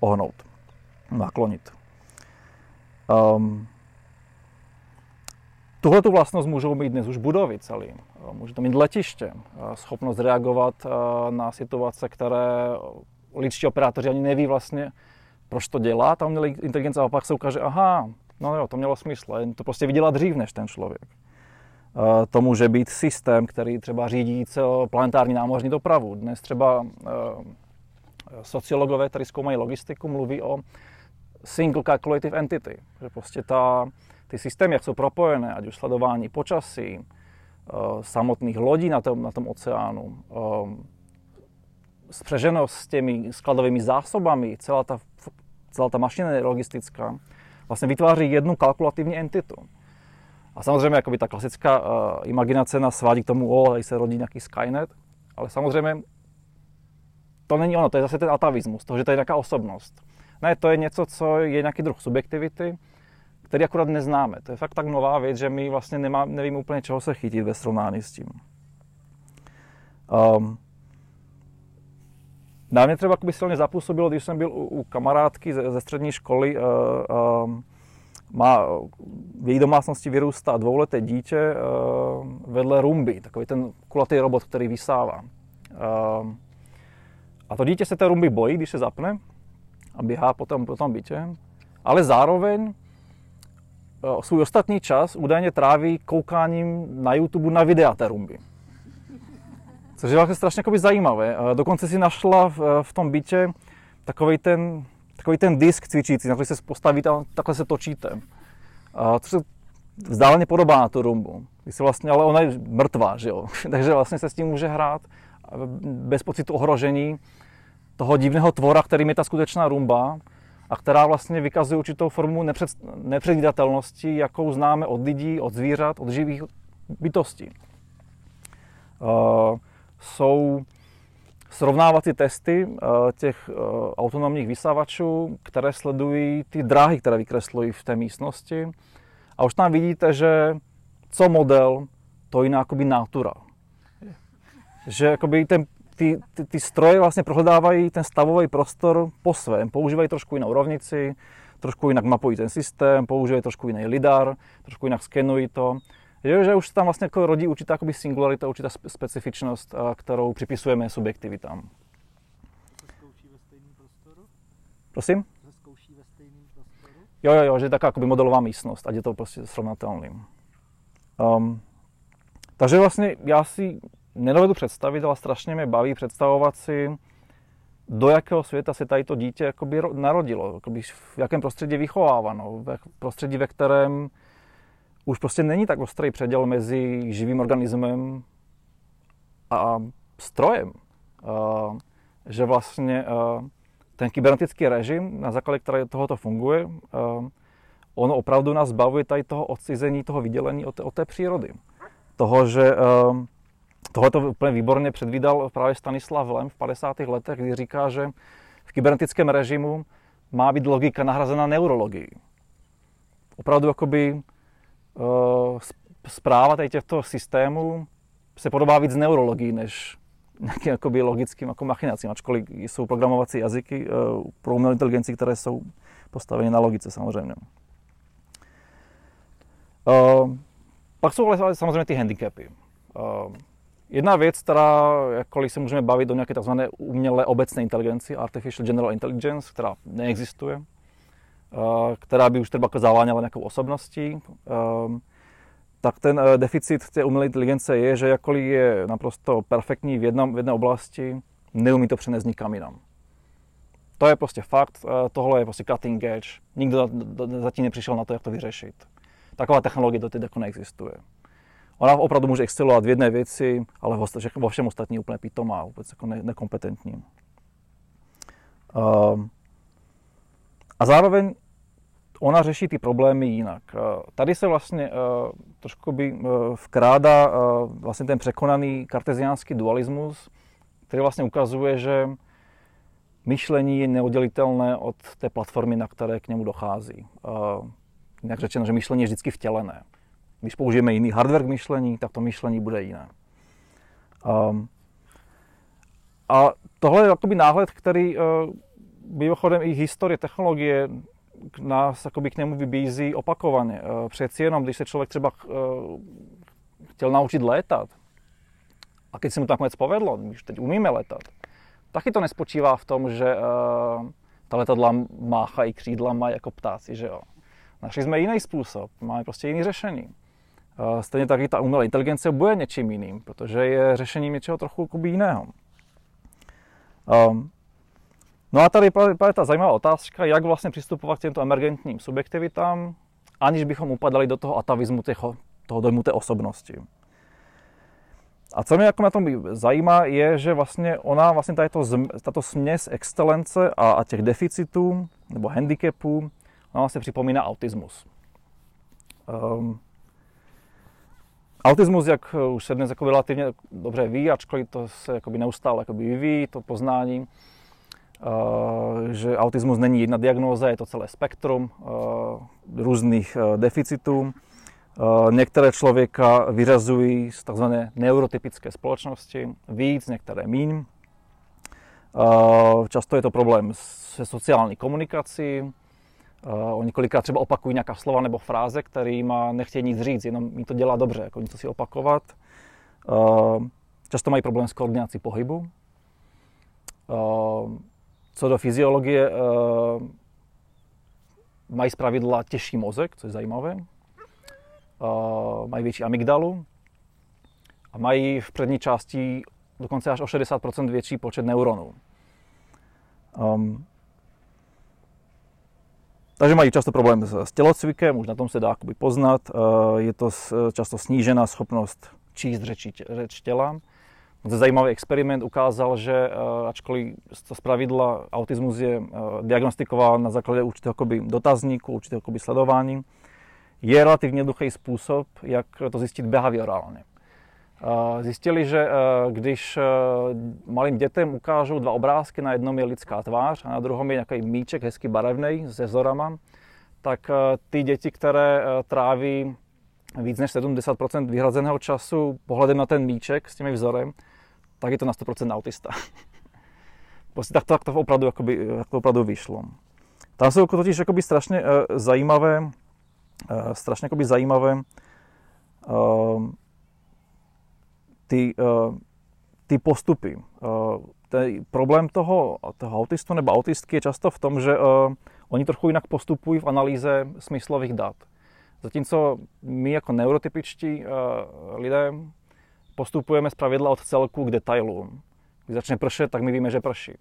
ohnout, naklonit. Um, Tuhle tu vlastnost můžou mít dnes už budovy celý. Může to mít letiště, schopnost reagovat na situace, které lidští operátoři ani neví vlastně, proč to dělá. Ta umělá inteligence a pak se ukáže, aha, no jo, to mělo smysl, jen to prostě viděla dřív než ten člověk. To může být systém, který třeba řídí planetární námořní dopravu. Dnes třeba sociologové, kteří zkoumají logistiku, mluví o single calculative entity, že prostě ta, ty systémy, jak jsou propojené, ať už sledování počasí, uh, samotných lodí na tom, na tom oceánu, um, spřeženost s těmi skladovými zásobami, celá ta, celá ta mašina logistická, vlastně vytváří jednu kalkulativní entitu. A samozřejmě jakoby ta klasická uh, imaginace nás svádí k tomu, o, tady se rodí nějaký Skynet, ale samozřejmě to není ono, to je zase ten atavismus, to, že to je nějaká osobnost. Ne, to je něco, co je nějaký druh subjektivity, který akorát neznáme. To je fakt tak nová věc, že my vlastně nemá, nevíme úplně, čeho se chytit ve srovnání s tím. Um, na mě třeba silně zapůsobilo, když jsem byl u, u kamarádky ze, ze střední školy, uh, um, má v její domácnosti vyrůstá dvouleté dítě uh, vedle rumby, takový ten kulatý robot, který vysává. Uh, a to dítě se té rumby bojí, když se zapne a běhá po tom, po tom bytě, ale zároveň uh, svůj ostatní čas údajně tráví koukáním na YouTube na videa té rumby. Což je vlastně strašně zajímavé. Uh, dokonce si našla v, v tom bytě takový ten takový ten disk cvičící, na který se postavíte a takhle se točíte. To se vzdáleně podobá na tu rumbu. se vlastně, ale ona je mrtvá, že jo? Takže vlastně se s tím může hrát bez pocitu ohrožení toho divného tvora, kterým je ta skutečná rumba a která vlastně vykazuje určitou formu nepřed, nepředvídatelnosti, jakou známe od lidí, od zvířat, od živých bytostí. Uh, jsou srovnávací testy eh, těch eh, autonomních vysávačů, které sledují ty dráhy, které vykreslují v té místnosti. A už tam vidíte, že co model, to jiná akoby natura. Že akoby ten, ty, ty, ty stroje vlastně prohledávají ten stavový prostor po svém. Používají trošku jinou rovnici, trošku jinak mapují ten systém, používají trošku jiný lidar, trošku jinak skenují to že, že už tam vlastně jako rodí určitá jakoby singularita, určitá specifičnost, kterou připisujeme subjektivitám. Se zkouší ve stejném prostoru? Prosím? Se zkouší ve stejném prostoru? Jo, jo, jo, že je taková jakoby modelová místnost, ať je to prostě srovnatelný. Um, takže vlastně já si nedovedu představit, ale strašně mě baví představovat si, do jakého světa se tady to dítě jakoby narodilo, jakoby v jakém prostředí vychováváno, v prostředí, ve kterém už prostě není tak ostrý předěl mezi živým organismem a strojem. Že vlastně ten kybernetický režim, na základě které tohoto funguje, ono opravdu nás zbavuje tady toho odcizení, toho vydělení od té, od té přírody. Toho, že uh, tohle to úplně výborně předvídal právě Stanislav Lem v 50. letech, kdy říká, že v kybernetickém režimu má být logika nahrazena neurologii. Opravdu jakoby zpráva eh, tady těchto systémů se podobá víc neurologii, než nějakým jakoby logickým jako machinacím, ačkoliv jsou programovací jazyky uh, pro umělou inteligenci, které jsou postaveny na logice samozřejmě. Uh, pak jsou ale samozřejmě ty handicapy. Uh, jedna věc, která, jakkoliv se můžeme bavit o nějaké tzv. umělé obecné inteligenci, Artificial General Intelligence, která neexistuje, Eh, která by už třeba zaváněla nějakou osobností, eh, tak ten eh, deficit té umělé inteligence je, že jakkoliv je naprosto perfektní v, jednom, v jedné oblasti, neumí to přenést nikam jinam. To je prostě fakt, tohle je prostě cutting edge, nikdo zatím nepřišel na to, jak to vyřešit. Taková technologie do jako neexistuje. Ona opravdu může excelovat v jedné věci, ale vo všem ostatní úplně pitomá, vůbec jako ne, nekompetentní. Um, a zároveň ona řeší ty problémy jinak. Eh, tady se vlastně uh, trošku by vkrádá vlastně ten překonaný karteziánský dualismus, který vlastně ukazuje, že myšlení je neoddělitelné od té platformy, na které k němu dochází. Jinak řečeno, že myšlení je vždycky vtělené. Když použijeme jiný hardware k myšlení, tak to myšlení bude jiné. Um, a tohle je jakoby náhled, který uh, mimochodem i historie technologie nás jakoby k němu vybízí opakovaně. Eh, přeci jenom, když se člověk třeba eh, chtěl naučit létat, a když se mu to nakonec povedlo, když teď umíme letat, taky to nespočívá v tom, že uh, ta letadla máchají křídlama jako ptáci, že jo. Našli jsme jiný způsob, máme prostě jiný řešení. Uh, stejně tak i ta umělá inteligence bude něčím jiným, protože je řešením něčeho trochu jiného. Um, No a tady je ta zajímavá otázka, jak vlastně přistupovat k těmto emergentním subjektivitám, aniž bychom upadali do toho atavismu těho, toho dojmu té osobnosti. A co mě jako na tom zajímá, je, že vlastně ona, vlastně tato, tato směs excelence a, a těch deficitů nebo handicapů, ona vlastně připomíná autismus. Um, autismus, jak už se dnes jako relativně dobře ví, ačkoliv to se neustále vyvíjí, to poznání, že autismus není jedna diagnóza, je to celé spektrum různých deficitů. Některé člověka vyrazují z tzv. neurotypické společnosti víc, některé míň. Často je to problém se sociální komunikací. Oni kolikrát třeba opakují nějaká slova nebo fráze, kterýma nechtějí nic říct, jenom mi to dělá dobře, jako něco si opakovat. Často mají problém s koordinací pohybu. Co do fyziologie, mají zpravidla těžší mozek, což je zajímavé. Mají větší amygdalu a mají v přední části dokonce až o 60% větší počet neuronů. Um, takže mají často problém s, tělocvikem, už na tom se dá poznat. Uh, je to často snížená schopnost číst řeči, řeč těla. Zajímavý experiment ukázal, že uh, ačkoliv to zpravidla autismus je uh, diagnostikován na základě určitého dotazníku, určitého sledování, je relativně jednoduchý způsob, jak to zjistit behaviorálně. Zjistili, že když malým dětem ukážou dva obrázky, na jednom je lidská tvář a na druhom je nějaký míček hezky barevný se vzorama, tak ty děti, které tráví víc než 70% vyhrazeného času pohledem na ten míček s těmi vzorem, tak je to na 100% autista. prostě tak to, tak to opravdu, jakoby, jak to opravdu vyšlo. Tam jsou totiž jakoby strašně zajímavé, uh, strašně jakoby zajímavé ty, uh, ty postupy. Uh, ten problém toho, toho autistu nebo autistky je často v tom, že uh, oni trochu jinak postupují v analýze smyslových dat. Zatímco my jako neurotypičtí lidé postupujeme z pravidla od celku k detailům. Když začne pršet, tak my víme, že prší.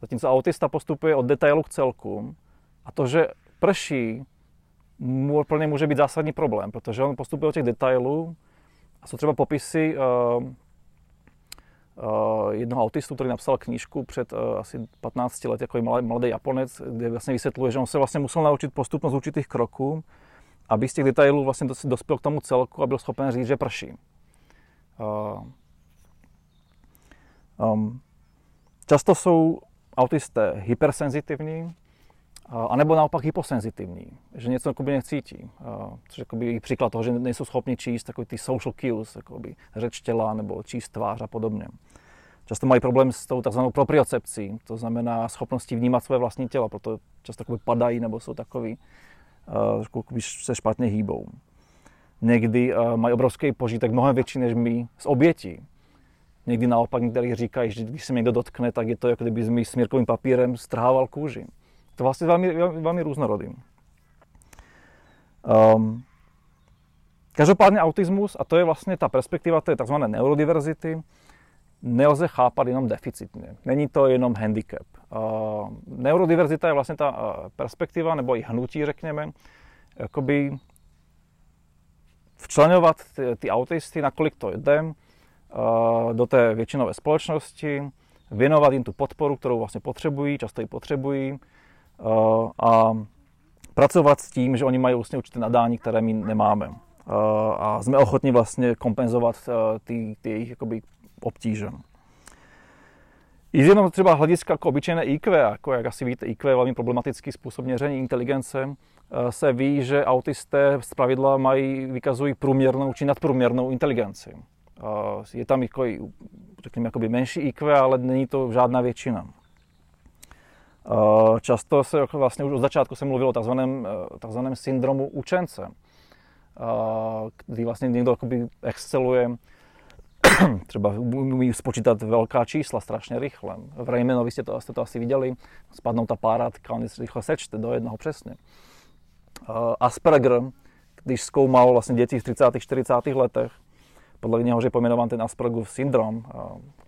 Zatímco autista postupuje od detailu k celku a to, že prší, mu, pro ně může být zásadní problém, protože on postupuje od těch detailů a jsou třeba popisy uh, uh, jednoho autistu, který napsal knížku před uh, asi 15 lety, jako mladý, mladý Japonec, kde vlastně vysvětluje, že on se vlastně musel naučit postupnost určitých kroků, aby z těch detailů vlastně dospěl k tomu celku a byl schopen říct, že prší. Um, často jsou autisté hypersenzitivní, a nebo naopak hyposenzitivní, že něco jakoby necítí. Což jakoby příklad toho, že nejsou schopni číst takový ty social cues, jakoby řeč těla nebo číst tvář a podobně. Často mají problém s tou takzvanou propriocepcí, to znamená schopností vnímat své vlastní tělo, proto často padají nebo jsou takový, uh, se špatně hýbou. Někdy mají obrovský požitek, mnohem větší než my, z obětí. Někdy naopak někteří říkají, že když se někdo dotkne, tak je to, jako kdyby mi smírkovým papírem strhával kůži. To vlastně velmi, velmi různorodý. Um, každopádně autismus, a to je vlastně ta perspektiva té tzv. neurodiverzity, nelze chápat jenom deficitně. Není to jenom handicap. Uh, neurodiverzita je vlastně ta uh, perspektiva, nebo i hnutí, řekněme, jakoby včlenovat ty, ty autisty, nakolik to jde, uh, do té většinové společnosti, věnovat jim tu podporu, kterou vlastně potřebují, často ji potřebují, a pracovat s tím, že oni mají vlastně určité nadání, které my nemáme. Eh, a jsme ochotni vlastně kompenzovat eh, ty, ty jejich jakoby, obtíže. I z jenom třeba hlediska jako obyčejné IQ, jako jak asi víte, IQ je velmi problematický způsob měření inteligence, se ví, že autisté z pravidla mají, vykazují průměrnou či nadprůměrnou inteligenci. Je tam jako, řekněme, menší IQ, ale není to žádná většina. Eh, často se jako vlastně už od začátku se mluvilo o takzvaném, eh, takzvaném syndromu učence, eh, kdy vlastně někdo exceluje, třeba umí spočítat velká čísla strašně rychle. V Raymanovi jste to, jste to asi viděli, spadnou ta páratka, on rychle sečte do jednoho přesně. Asperger, když zkoumal vlastně děti v 30. 40. letech, podle něho je pojmenován ten Aspergerův syndrom,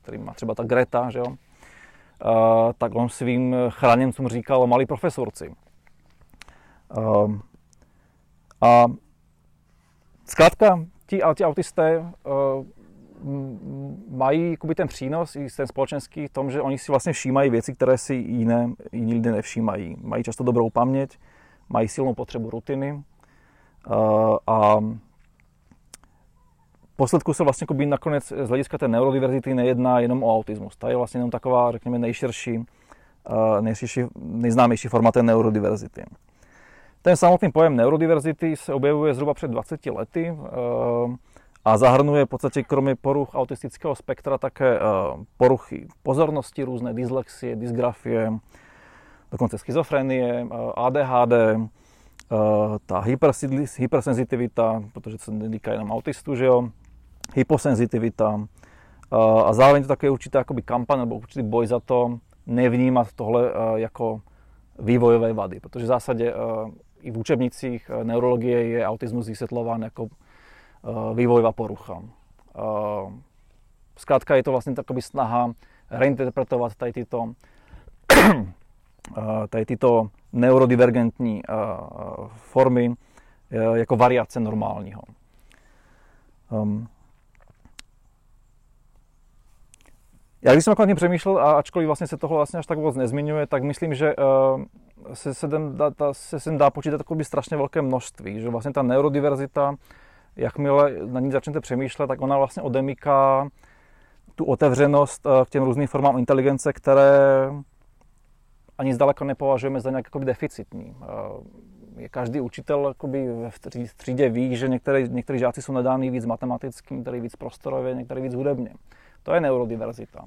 který má třeba ta Greta, že jo, tak on svým chráněncům říkal malí profesorci. A zkrátka, ti, ti autisté mají jakoby ten přínos i ten společenský v tom, že oni si vlastně všímají věci, které si jiné, jiní lidé nevšímají. Mají často dobrou paměť, mají silnou potřebu rutiny a posledku se vlastně jako nakonec z hlediska té neurodiverzity nejedná jenom o autismus. Ta je vlastně jenom taková, řekněme, nejširší, nejznámější forma té neurodiverzity. Ten samotný pojem neurodiverzity se objevuje zhruba před 20 lety a zahrnuje v podstatě kromě poruch autistického spektra také poruchy pozornosti, různé dyslexie, dysgrafie, dokonce schizofrenie, ADHD, ta hypersenzitivita, protože se netýká jenom autistů, že jo, hyposenzitivita a zároveň to také určitá jakoby kampaň nebo určitý boj za to nevnímat tohle jako vývojové vady, protože v zásadě i v učebnicích neurologie je autismus vysvětlován jako vývojová porucha. Zkrátka je to vlastně takový snaha reinterpretovat tady tyto, tady tyto neurodivergentní formy jako variace normálního. Um, já když jsem jako přemýšlel, a ačkoliv vlastně se toho vlastně až tak moc nezmiňuje, tak myslím, že uh, se, se, da, ta, se sem dá počítat takový strašně velké množství, že vlastně ta neurodiverzita, jakmile na ní začnete přemýšlet, tak ona vlastně odemyká tu otevřenost uh, k těm různým formám inteligence, které ani zdaleka nepovažujeme za nějak deficitní. Uh, každý učitel v třídě ví, že některé, některé žáci jsou nadány víc matematicky, některý víc prostorově, některý víc hudebně. To je neurodiverzita.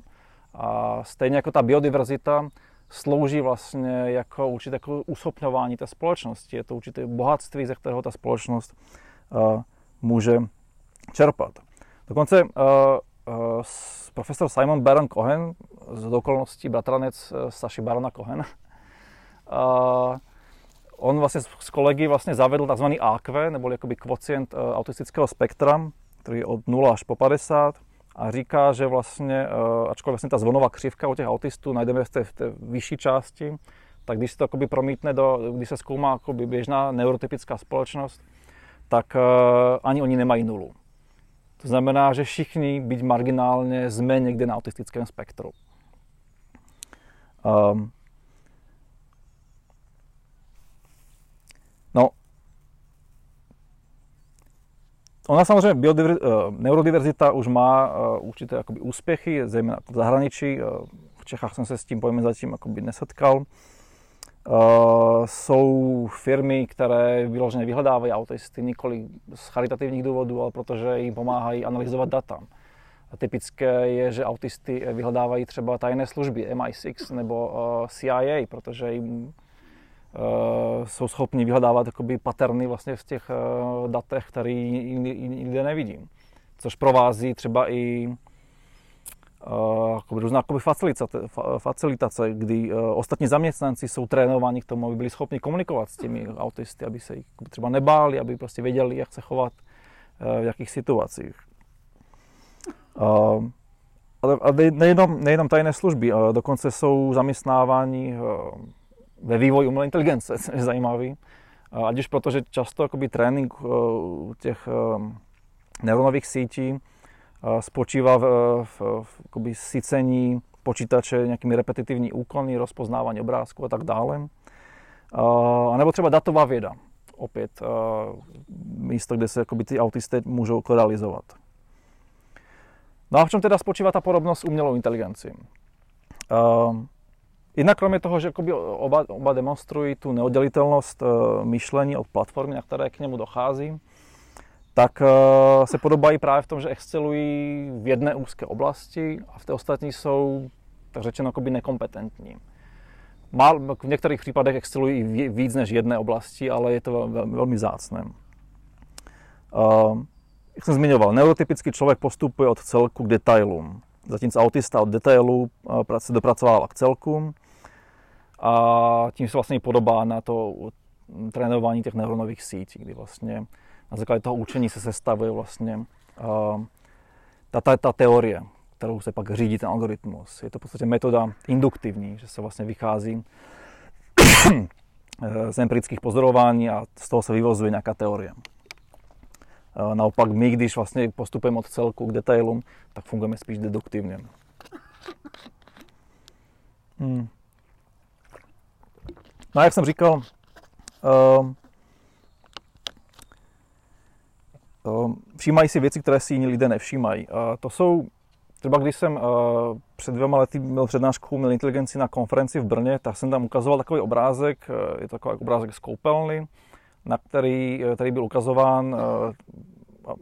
A stejně jako ta biodiverzita slouží vlastně jako určité jako usopňování té společnosti. Je to určité bohatství, ze kterého ta společnost uh, může čerpat. Dokonce uh, uh, profesor Simon Baron Cohen, z okolností bratranec Saši Barona Cohen, uh, on vlastně s kolegy vlastně zavedl tzv. AQ, nebo jakoby kvocient autistického spektra, který je od 0 až po 50 a říká, že vlastně, eh, ačkoliv vlastně ta zvonová křivka u těch autistů najdeme v té, v té vyšší části, tak když se to jakoby promítne do, když se zkoumá jakoby běžná neurotypická společnost, tak uh, ani oni nemají nulu. To znamená, že všichni, byť marginálně, jsme někde na autistickém spektru. Um, no, Ona samozřejmě biodiver, uh, neurodiverzita už má uh, určité jakoby, úspěchy, zejména v zahraničí. Uh, v Čechách jsem se s tím pojmem zatím jakoby, nesetkal. Uh, jsou firmy, které vyloženě vyhledávají autisty nikoli z charitativních důvodů, ale protože jim pomáhají analyzovat data. A typické je, že autisty vyhledávají třeba tajné služby MI6 nebo uh, CIA, protože jim Eh, jsou schopni vyhledávat jakoby paterny vlastně v těch eh, datech, které nikde nevidím. Což provází třeba i uh, různá facilitace, facilitace, kdy uh, ostatní zaměstnanci jsou trénováni k tomu, aby byli schopni komunikovat s těmi autisty, aby se jich třeba nebáli, aby prostě věděli, jak se chovat uh, v jakých situacích. Uh, ale nejenom, nejenom tajné služby, dokonce jsou zaměstnávání ve vývoji umělé inteligence, což je zajímavý. Ať už proto, že často jakoby, trénink eh, těch eh, neuronových sítí eh, spočívá v, v, v jakoby, sycení počítače nějakými repetitivní úkony, rozpoznávání obrázků a tak dále. A nebo třeba datová věda, opět místo, kde se jakoby, ty autisté můžou realizovat. No a v čem teda spočívá ta podobnost s umělou inteligencí? Jednak kromě toho, že oba, oba demonstrují tu neoddělitelnost uh, myšlení od platformy, na které k němu dochází, tak uh, se podobají právě v tom, že excelují v jedné úzké oblasti a v té ostatní jsou, tak řečeno, nekompetentní. Mal, v některých případech excelují i víc než jedné oblasti, ale je to velmi, velmi vzácné. Uh, jak jsem zmiňoval, neurotypický člověk postupuje od celku k detailům, zatímco autista od detailů dopracovává k celkům a tím se vlastně podobá na to trénování těch neuronových sítí, kdy vlastně na základě toho učení se sestavuje vlastně uh, ta, ta, ta teorie, kterou se pak řídí ten algoritmus. Je to v podstatě metoda induktivní, že se vlastně vychází z empirických pozorování a z toho se vyvozuje nějaká teorie. Naopak my, když vlastně postupujeme od celku k detailům, tak fungujeme spíš deduktivně. Hmm. No a jak jsem říkal, uh, uh, všímají si věci, které si jiní lidé nevšímají. Uh, to jsou třeba když jsem uh, před dvěma lety měl přednášku umělé inteligenci na konferenci v Brně, tak jsem tam ukazoval takový obrázek, uh, je to takový obrázek z koupelny, na který, který byl ukazován uh,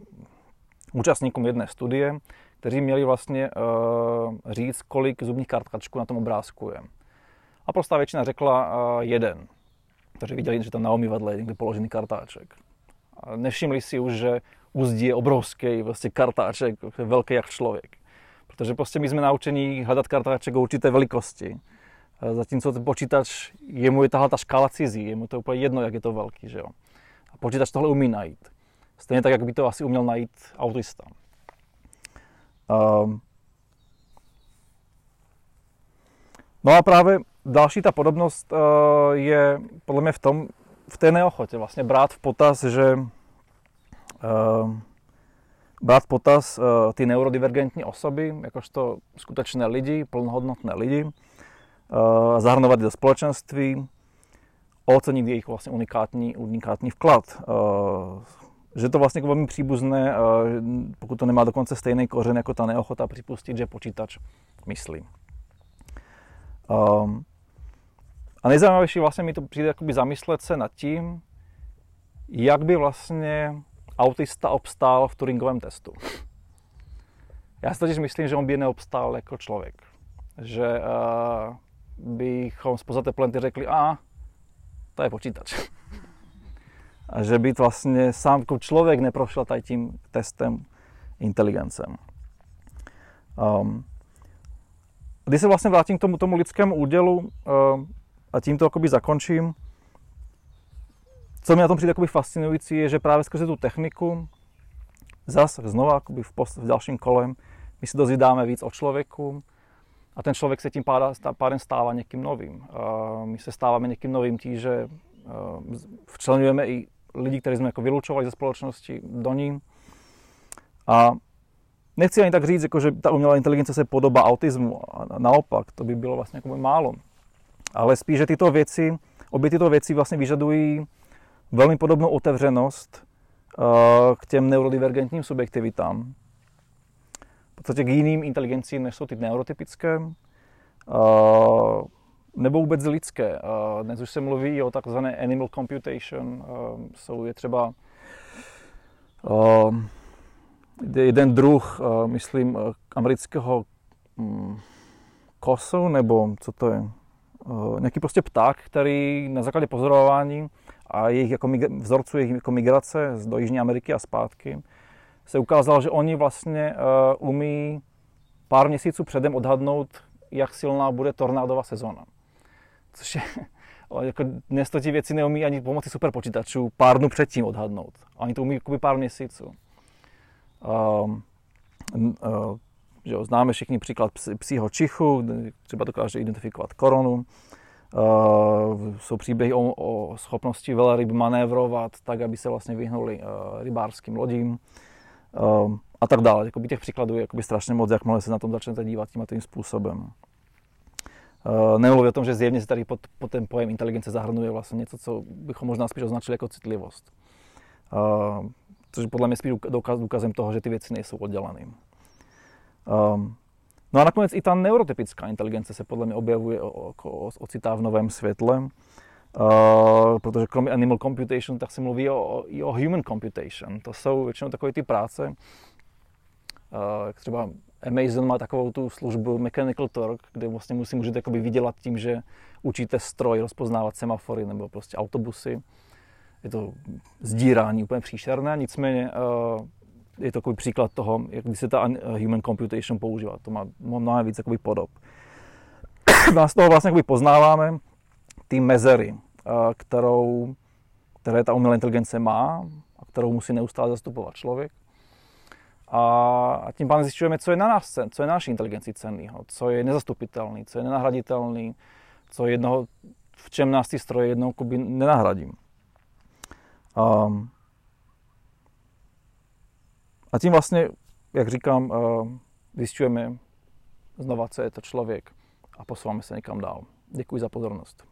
účastníkům jedné studie, kteří měli vlastně uh, říct, kolik zubních kartačků na tom obrázku je. A prostá většina řekla uh, jeden. Takže viděli, že tam na omývadle je někde položený kartáček. A nevšimli si už, že úzdí je obrovský vlastně kartáček, velký jak člověk. Protože prostě my jsme naučení hledat kartáček o určité velikosti. Zatímco ten počítač, jemu je tahle ta škála cizí, jemu to je úplně jedno, jak je to velký, že jo. A počítač tohle umí najít. Stejně tak, jak by to asi uměl najít autista. Um, no a právě další ta podobnost uh, je podle mě v tom, v té neochotě vlastně brát v potaz, že uh, brát v potaz uh, ty neurodivergentní osoby, jakožto skutečné lidi, plnohodnotné lidi, zahrnovat do společenství, ocenit jejich vlastně unikátní, unikátní vklad. Že to vlastně velmi příbuzné, pokud to nemá dokonce stejný kořen jako ta neochota připustit, že počítač myslí. Um, a nejzajímavější vlastně mi to přijde jakoby zamyslet se nad tím, jak by vlastně autista obstál v Turingovém testu. Já si totiž myslím, že on by neobstál jako člověk. Že uh, bychom spoza té plenty řekli, a to je počítač. A že by vlastně sám jako člověk neprošel tady tím testem inteligencem. Um, když se vlastně vrátím k tomu, tomu lidskému údělu uh, a tím to jakoby zakončím, co mi na tom přijde jakoby fascinující, je, že právě skrze tu techniku, zase znova jakoby v, post, v dalším kolem, my si dozvídáme víc o člověku a ten člověk se tím pádem stává někým novým. Uh, my se stáváme někým novým tím, že včlenujeme i lidi, kteří jsme jako vylučovali ze společnosti do ní. A nechci ani tak říct, jako, že ta umělá inteligence se podobá autismu. A naopak, to by bylo vlastně jako málo. Ale spíš, že tyto věci, obě tyto věci vlastně vyžadují velmi podobnou otevřenost uh, k těm neurodivergentním subjektivitám. V podstatě k jiným inteligencím, než jsou ty neurotypické. Uh, nebo vůbec lidské. Dnes už se mluví o takzvané animal computation. Jsou je třeba jeden druh, myslím, amerického mm, kosu, nebo co to je? Nějaký prostě pták, který na základě pozorování a jejich jako vzorců jejich jako migrace do Jižní Ameriky a zpátky se ukázalo, že oni vlastně umí pár měsíců předem odhadnout, jak silná bude tornádová sezóna což je, jako dnes to ti věci neumí ani pomocí superpočítačů pár dnů předtím odhadnout. Oni to umí pár měsíců. Um, že jo, známe všichni příklad psího čichu, třeba dokáže identifikovat koronu. Uh, jsou příběhy o, o schopnosti velryb manévrovat tak, aby se vlastně vyhnuli uh, rybářským lodím uh, a tak dále. Jakoby těch příkladů je jakoby strašně moc, jakmile se na tom začnete dívat tím a tím způsobem. Uh, nemluví o tom, že zjevně se tady pod, pod ten pojem inteligence zahrnuje vlastně něco, co bychom možná spíš označili jako citlivost. Uh, což podle mě spíš důkaz, důkazem toho, že ty věci nejsou oddělané. Um, no a nakonec i ta neurotypická inteligence se podle mě objevuje, ocitá v novém světle, uh, protože kromě animal computation, tak se mluví o, i o human computation. To jsou většinou takové ty práce, uh, jak třeba Amazon má takovou tu službu Mechanical Turk, kde vlastně musí můžete vydělat tím, že učíte stroj rozpoznávat semafory nebo prostě autobusy. Je to zdírání úplně příšerné, nicméně je to takový příklad toho, jak by se ta human computation používá. To má mnohem víc jakoby podob. Nás toho vlastně poznáváme ty mezery, uh, kterou, které ta umělá inteligence má a kterou musí neustále zastupovat člověk a tím pádem zjišťujeme, co je na nás co je na naší inteligenci cennýho, co je nezastupitelný, co je nenahraditelný, co je jednoho, v čem nás ty stroje jednou nenahradím. Um, a tím vlastně, jak říkám, uh, zjišťujeme znova, co je to člověk a posouváme se někam dál. Děkuji za pozornost.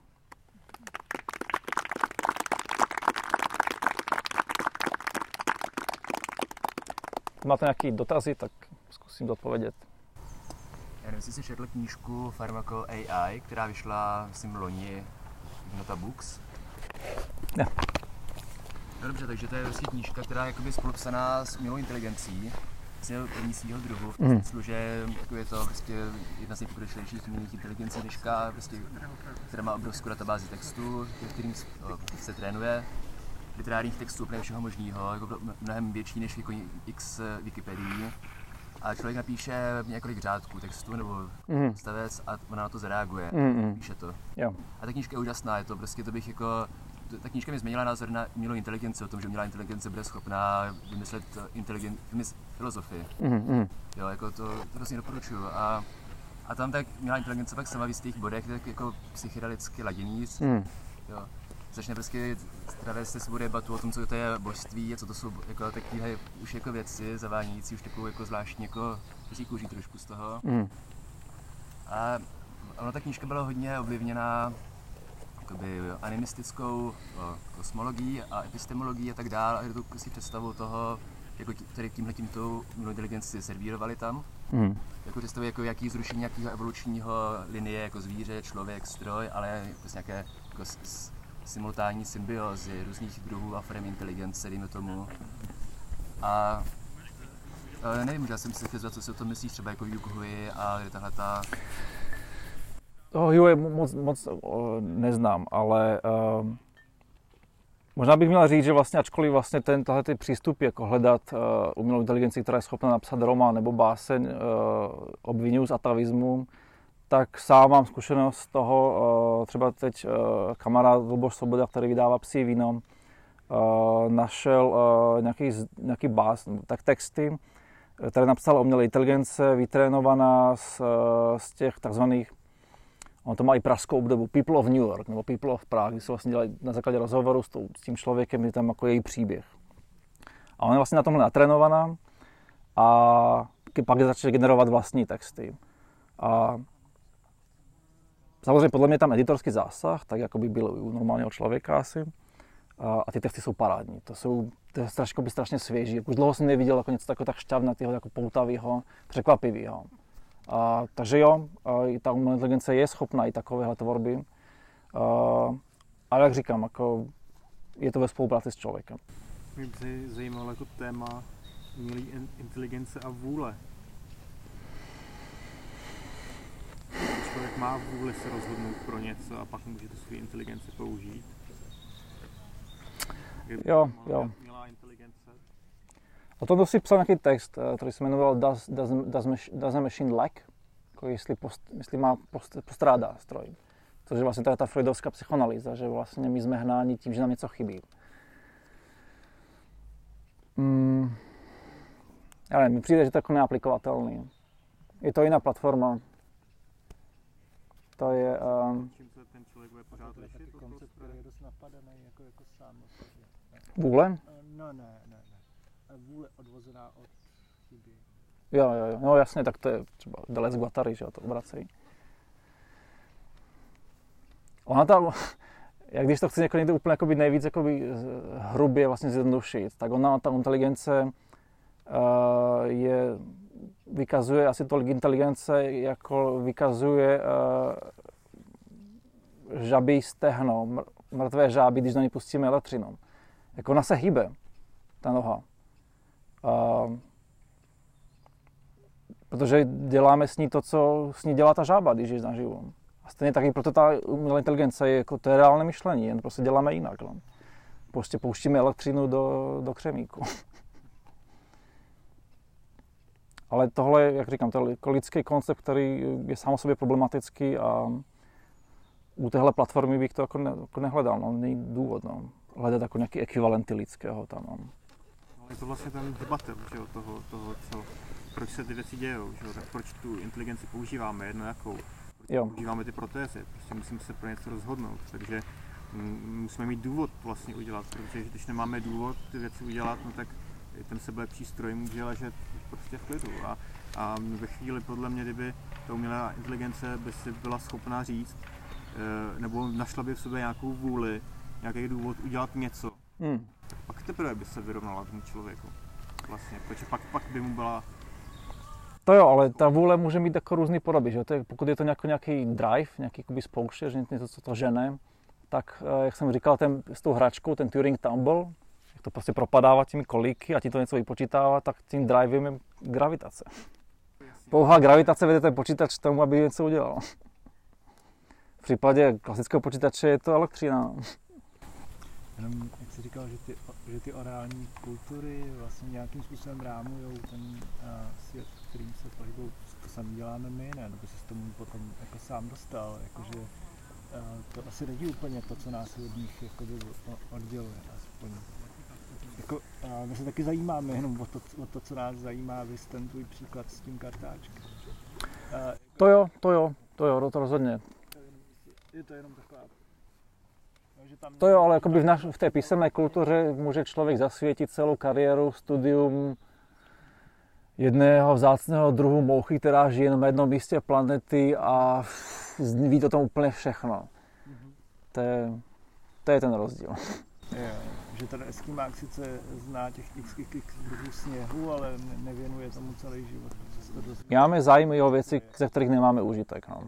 máte nějaké dotazy, tak zkusím odpovědět. Já nevím, jestli jsi četl knížku Pharmaco AI, která vyšla, myslím, loni v Nota Books. Ne. No dobře, takže to je vlastně knížka, která je jakoby spolupsaná s umělou inteligencí, vlastně první svýho druhu, v tom Mhm. smyslu, že jako je to prostě jedna z nejpokročilejších umělých inteligencí dneška, prostě, která má obrovskou databázi textu, kterým se trénuje, literárních textů úplně všeho možného, jako mno- mnohem větší než jako x Wikipedii. A člověk napíše několik řádků textu nebo Mhm. stavec a ona na to zareaguje. Mhm. Píše to. Jo. A ta knížka je úžasná, je to prostě, to bych jako, ta knížka mi změnila názor na umělou inteligenci, o tom, že umělá inteligence bude schopná vymyslet inteligen, vymyslet filozofii. Mhm. Mhm. Jo, jako to, hrozně doporučuju. A, a tam tak umělá inteligence pak sama v jistých bodech tak jako psychedelicky laděný, Mhm. jo. Začne prostě travést se svou debatu o tom, co to je božství a co to jsou jako takové už jako věci zavánějící, už takovou jako zvláštní jako kůží trošku z toho. Mhm. A ona ta knížka byla hodně ovlivněna jakoby animistickou o, kosmologií a epistemologií a tak dále. A je to si představu toho, jako tí, který tímhle tímto umělou inteligenci servírovali tam. Mhm. Jako představu, jako jaký zrušení nějakého evolučního linie, jako zvíře, člověk, stroj, ale prostě nějaké jako s, s, simultánní symbiozy různých druhů a forem inteligence, dejme tomu. A ale nevím, já jsem si chtěl co si o tom myslíš, třeba jako Yuk Hui a tahle ta Toho Huey moc, moc o, neznám, ale um, možná bych měl říct, že vlastně ačkoliv vlastně ten, tahle ty přístup jako hledat uh, umělou inteligenci, která je schopna napsat román nebo báseň, uh, obvinuju z atavismu, tak sám mám zkušenost z toho, uh, třeba teď uh, kamarád Luboš Svoboda, který vydává Psí víno, uh, našel uh, nějaký, nějaký bás, tak texty, které napsala umělá inteligence, vytrénovaná z, uh, z těch takzvaných On to má i pražskou obdobu, People of New York, nebo People of Prague, kdy se vlastně dělají na základě rozhovoru s, tou, s tím člověkem, je tam jako její příběh. A ona je vlastně na tomhle natrénovaná a pak začne generovat vlastní texty. A samozřejmě podle mě tam editorský zásah, tak jako by byl u normálního člověka asi. A, a ty texty jsou parádní. To jsou to je strašně, by strašně svěží. Už dlouho jsem neviděl jako něco takového tak šťavnatého, jako poutavého, překvapivého. A, takže jo, a, i ta umělá inteligence je schopná i takovéhle tvorby. A, ale jak říkám, jako je to ve spolupráci s člověkem. Mě by zajímalo jako téma umělé in- inteligence a vůle. Člověk má vůli se rozhodnout pro něco a pak může tu svou inteligenci použít. Jo, jo. Umělá inteligence. O tom si psal nějaký text, eh, který se jmenoval Does, does, does, does a Machine Lack? Jako jestli, post, jestli má post, postrádá stroj. Což je vlastně to je ta freudovská psychoanalýza, že vlastně my jsme hnáni tím, že nám něco chybí. Mm, já nevím, mi přijde, že to je jako neaplikovatelný. Je to jiná platforma. To je... Um, Čím se ten člověk bude pořád To lišit koncept, který je dost napadený jako, jako sám vůle? Eh, No ne. Eh, Vůle odvozená od chyby. Jo, jo, jo. No jasně, tak to je třeba Deleuze Guattari, že jo, to obracejí. Ona tam, jak když to chce jako někdo úplně jakoby nejvíc jakoby z- hrubě vlastně zjednodušit, tak ona, ta inteligence uh, je, vykazuje asi tolik inteligence, jako vykazuje uh, žabí stehno, mr- mrtvé žáby, když na ně pustíme elektřinu. Jako ona se hýbe, ta noha. Uh, protože děláme s ní to, co s ní dělá ta žába, když je naživu. A stejně taky proto ta umělá inteligence je jako to je reálné myšlení, jen prostě děláme jinak. No. Prostě pouštíme elektřinu do, do křemíku. Ale tohle, jak říkám, to je lidský koncept, který je sám o sobě problematický a u téhle platformy bych to jako, ne, jako nehledal, no, není důvod no. hledat jako nějaký ekvivalenty lidského tam. No. Ale je to vlastně ten debatel, že jo, toho, toho, co, proč se ty věci dějou, že jo, tak proč tu inteligenci používáme, jedno jakou. Proč Jo. používáme ty protézy, prostě musíme se pro něco rozhodnout, takže mm, musíme mít důvod vlastně udělat, protože když nemáme důvod ty věci udělat, no tak i ten sebelepší stroj může ležet prostě v klidu a, a ve chvíli podle mě, kdyby ta umělá inteligence by si byla schopná říct, eh, nebo našla by v sobě nějakou vůli, nějaký důvod udělat něco, Hmm. pak teprve by se vyrovnala tomu člověku. Vlastně, protože pak, pak by mu byla To jo, ale ta vůle může mít jako různý podoby, že? To je, pokud je to nějaký, nějaký drive, nějaký jakoby spouště, že něco, co to žene, tak eh, jak jsem říkal, ten, s tou hračkou, ten Turing Tumble, jak to prostě propadává těmi kolíky a ti to něco vypočítává, tak tím drivem je gravitace. Pouhá gravitace vede ten počítač k tomu, aby něco udělal. V případě klasického počítače je to elektřina. Jenom, jak jsi říkal, že ty, že ty orální kultury vlastně nějakým způsobem rámují ten uh, svět, v kterým se pohybují. To sami děláme my, ne? Nebo jsi s tomu potom jako sám dostal, jakože uh, to asi není úplně to, co nás od nich jakoby odděluje, aspoň. Jako, uh, my se taky zajímáme jenom o to, o to, co nás zajímá, vy ten tvůj příklad s tím kartáčkem. Uh, to jo, to jo, to jo, to rozhodně. Je to jenom taková to jo, ale jakoby v, naš, v té písemné kultuře může člověk zasvětit celou kariéru, studium jedného vzácného druhu mouchy, která žije na jednom místě planety a ví to tam úplně všechno. To je, to je ten rozdíl. Je, že ten eskimák sice zná těch x, x, x druhů sněhu, ale nevěnuje tomu celý život. Máme zájmy o věci, ze kterých nemáme užitek. No.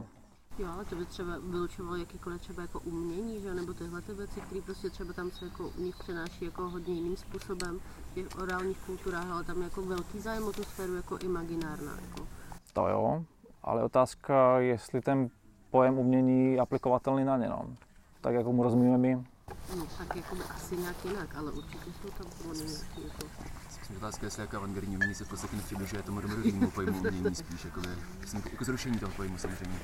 Jo, ale to by třeba vylučovalo jakýkoliv třeba jako umění, že? nebo tyhle ty věci, které prostě třeba tam se jako u nich přenáší jako hodně jiným způsobem v těch orálních kulturách, ale tam jako velký zájem o tu sféru jako imaginárna. Jako. To jo, ale otázka, jestli ten pojem umění je aplikovatelný na ně, no. Tak jako mu rozumíme my. No, tak jako asi nějak jinak, ale určitě jsou tam pojmy nějaký jako... Otázka je, jestli jako avantgardní umění se v podstatě nepřibližuje tomu domorodému pojmu umění spíš, jako, jako zrušení toho pojmu samozřejmě.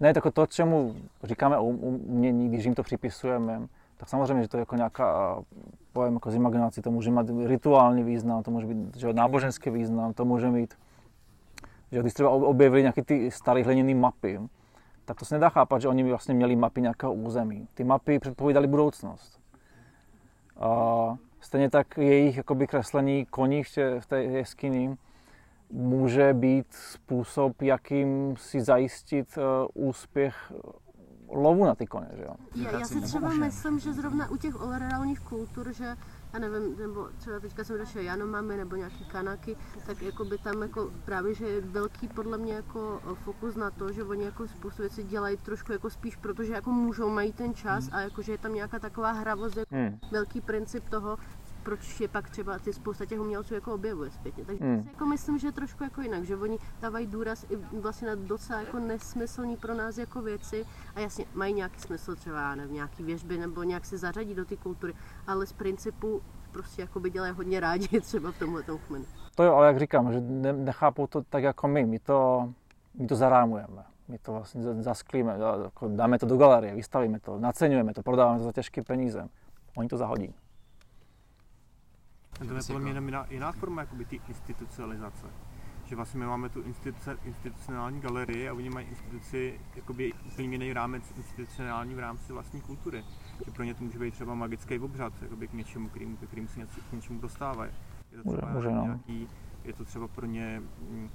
Ne, tak to, čemu říkáme o umění, když jim to připisujeme, tak samozřejmě, že to je jako nějaká pojem jako z imaginací, to může mít rituální význam, to může být že náboženský význam, to může mít, že když třeba objevili nějaké ty staré hliněné mapy, tak to se nedá chápat, že oni vlastně měli mapy nějakého území. Ty mapy předpovídaly budoucnost. A stejně tak jejich jakoby kreslení koní v té jeskyni může být způsob, jakým si zajistit uh, úspěch lovu na ty koně, že jo? Já, já si třeba myslím, že zrovna u těch overreálních kultur, že já nevím, nebo třeba teďka jsem došel Janomami nebo nějaký kanaky, tak jako by tam jako právě, že je velký podle mě jako fokus na to, že oni jako spoustu věcí dělají trošku jako spíš, protože jako můžou, mají ten čas hmm. a jako, že je tam nějaká taková hravost, jako hmm. velký princip toho, proč je pak třeba ty spousta těch umělců jako objevuje zpětně. Takže hmm. si jako myslím, že je trošku jako jinak, že oni dávají důraz i vlastně na docela jako nesmyslný pro nás jako věci a jasně mají nějaký smysl třeba nevím, nějaký věžby nebo nějak se zařadí do té kultury, ale z principu prostě jako by dělají hodně rádi třeba v tomhle kmenu. To jo, ale jak říkám, že nechápou to tak jako my, my to, my to zarámujeme. My to vlastně zasklíme, jako dáme to do galerie, vystavíme to, naceňujeme to, prodáváme to za těžké peníze. Oni to zahodí. To je podle mě jenom jiná, jiná forma jakoby ty institucionalizace. Že vlastně my máme tu instituce, institucionální galerii a oni mají instituci jakoby úplně jiný rámec institucionální v rámci vlastní kultury. Že pro ně to může být třeba magický obřad, jakoby k něčemu, kterým, kterým se něco, k něčemu dostávají. Je to třeba může, může, no. nějaký, je to třeba pro ně mm,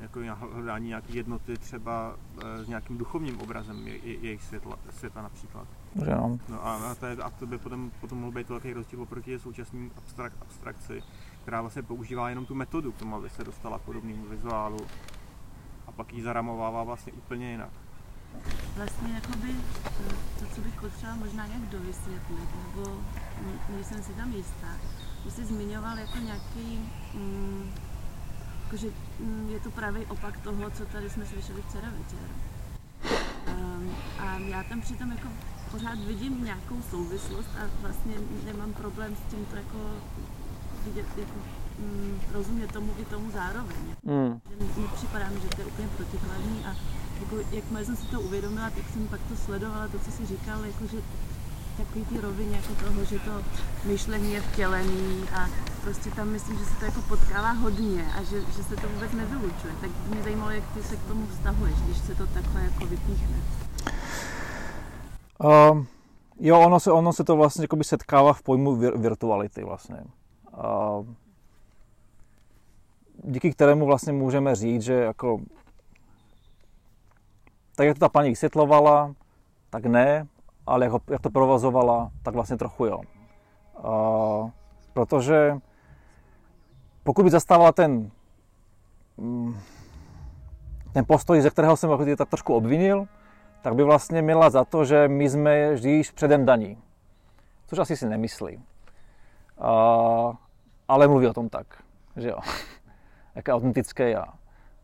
jako hledání nějaké jednoty třeba e, s nějakým duchovním obrazem je, je, jejich světla, světa například. Že no. no a, to, je, a to by potom, potom mohl být velký rozdíl oproti současným abstrak, abstrakci, která vlastně používá jenom tu metodu k tomu, aby se dostala k podobnému vizuálu a pak ji zaramovává vlastně úplně jinak. Vlastně jakoby to, co bych potřebovala možná nějak dovysvětlit, nebo nejsem si tam jistá. Když jsi zmiňoval jako nějaký, mm, jakože mm, je to pravý opak toho, co tady jsme slyšeli včera večer. Um, a já tam přitom jako pořád vidím nějakou souvislost a vlastně nemám problém s tím to jako vidět, jako mm, rozumět tomu i tomu zároveň. Mm. připadá mi, že to je úplně protikladný a jako, jakmile jsem si to uvědomila, tak jsem pak to sledovala, to, co jsi říkal, jako, že takový ty rovině jako toho, že to myšlení je vtělený a prostě tam myslím, že se to jako potkává hodně a že, že se to vůbec nevylučuje. Tak mě zajímalo, jak ty se k tomu vztahuješ, když se to takhle jako vypíchne. Uh, jo, ono se, ono se to vlastně jakoby setkává v pojmu vir, virtuality vlastně. Uh, díky kterému vlastně můžeme říct, že jako tak jak to ta paní vysvětlovala, tak ne, ale jak, ho, jak to provozovala, tak vlastně trochu jo. Uh, protože pokud by zastávala ten, mm, ten postoj, ze kterého jsem tak trošku obvinil, tak by vlastně měla za to, že my jsme vždy již předem daní. Což asi si nemyslí. A, ale mluví o tom tak, že jo. Jaké autentické já.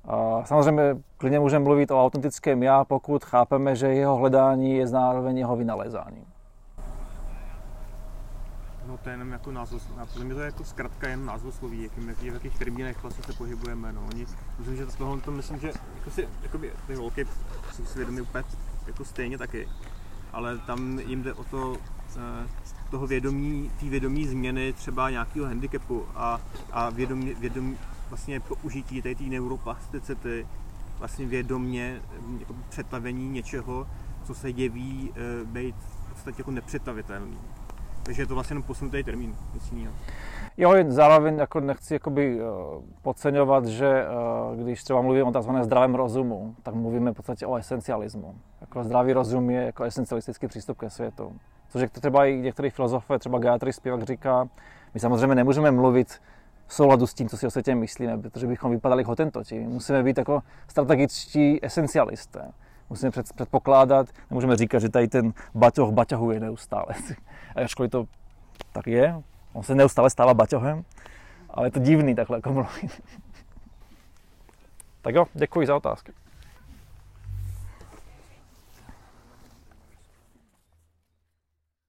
A samozřejmě klidně můžeme mluvit o autentickém já, pokud chápeme, že jeho hledání je zároveň jeho vynalézáním. No to je jenom jako názov, podle mě to je jako zkrátka jen názvosloví, jakým, jaký, v jakých termínech vlastně se pohybujeme. No. Oni, myslím, že tohle to myslím, že jako si, jakoby, ty holky jsou si vědomí úplně jako stejně taky, ale tam jim jde o to, eh, toho vědomí, té vědomí změny třeba nějakého handicapu a, a vědomí, vědomí, vlastně použití té neuroplasticity, vlastně vědomě jako přetavení něčeho, co se jeví e, být v podstatě jako nepřetavitelný. Takže je to vlastně jenom posunutý termín, nic jiného. Jo, zároveň jako nechci jakoby, uh, podceňovat, že uh, když třeba mluvíme o tzv. zdravém rozumu, tak mluvíme v podstatě o esencialismu. Jako zdravý rozum je jako esencialistický přístup ke světu. Což je třeba i některý filozofové, třeba Gayatri Spivak říká, my samozřejmě nemůžeme mluvit v souladu s tím, co si o světě myslíme, protože bychom vypadali hotentoti. Musíme být jako strategičtí esencialisté. Musíme před, předpokládat, nemůžeme říkat, že tady ten baťoh baťohuje neustále. Ačkoliv to tak je, on se neustále stává baťohem, ale je to divný takhle jako mluvit. tak jo, děkuji za otázky.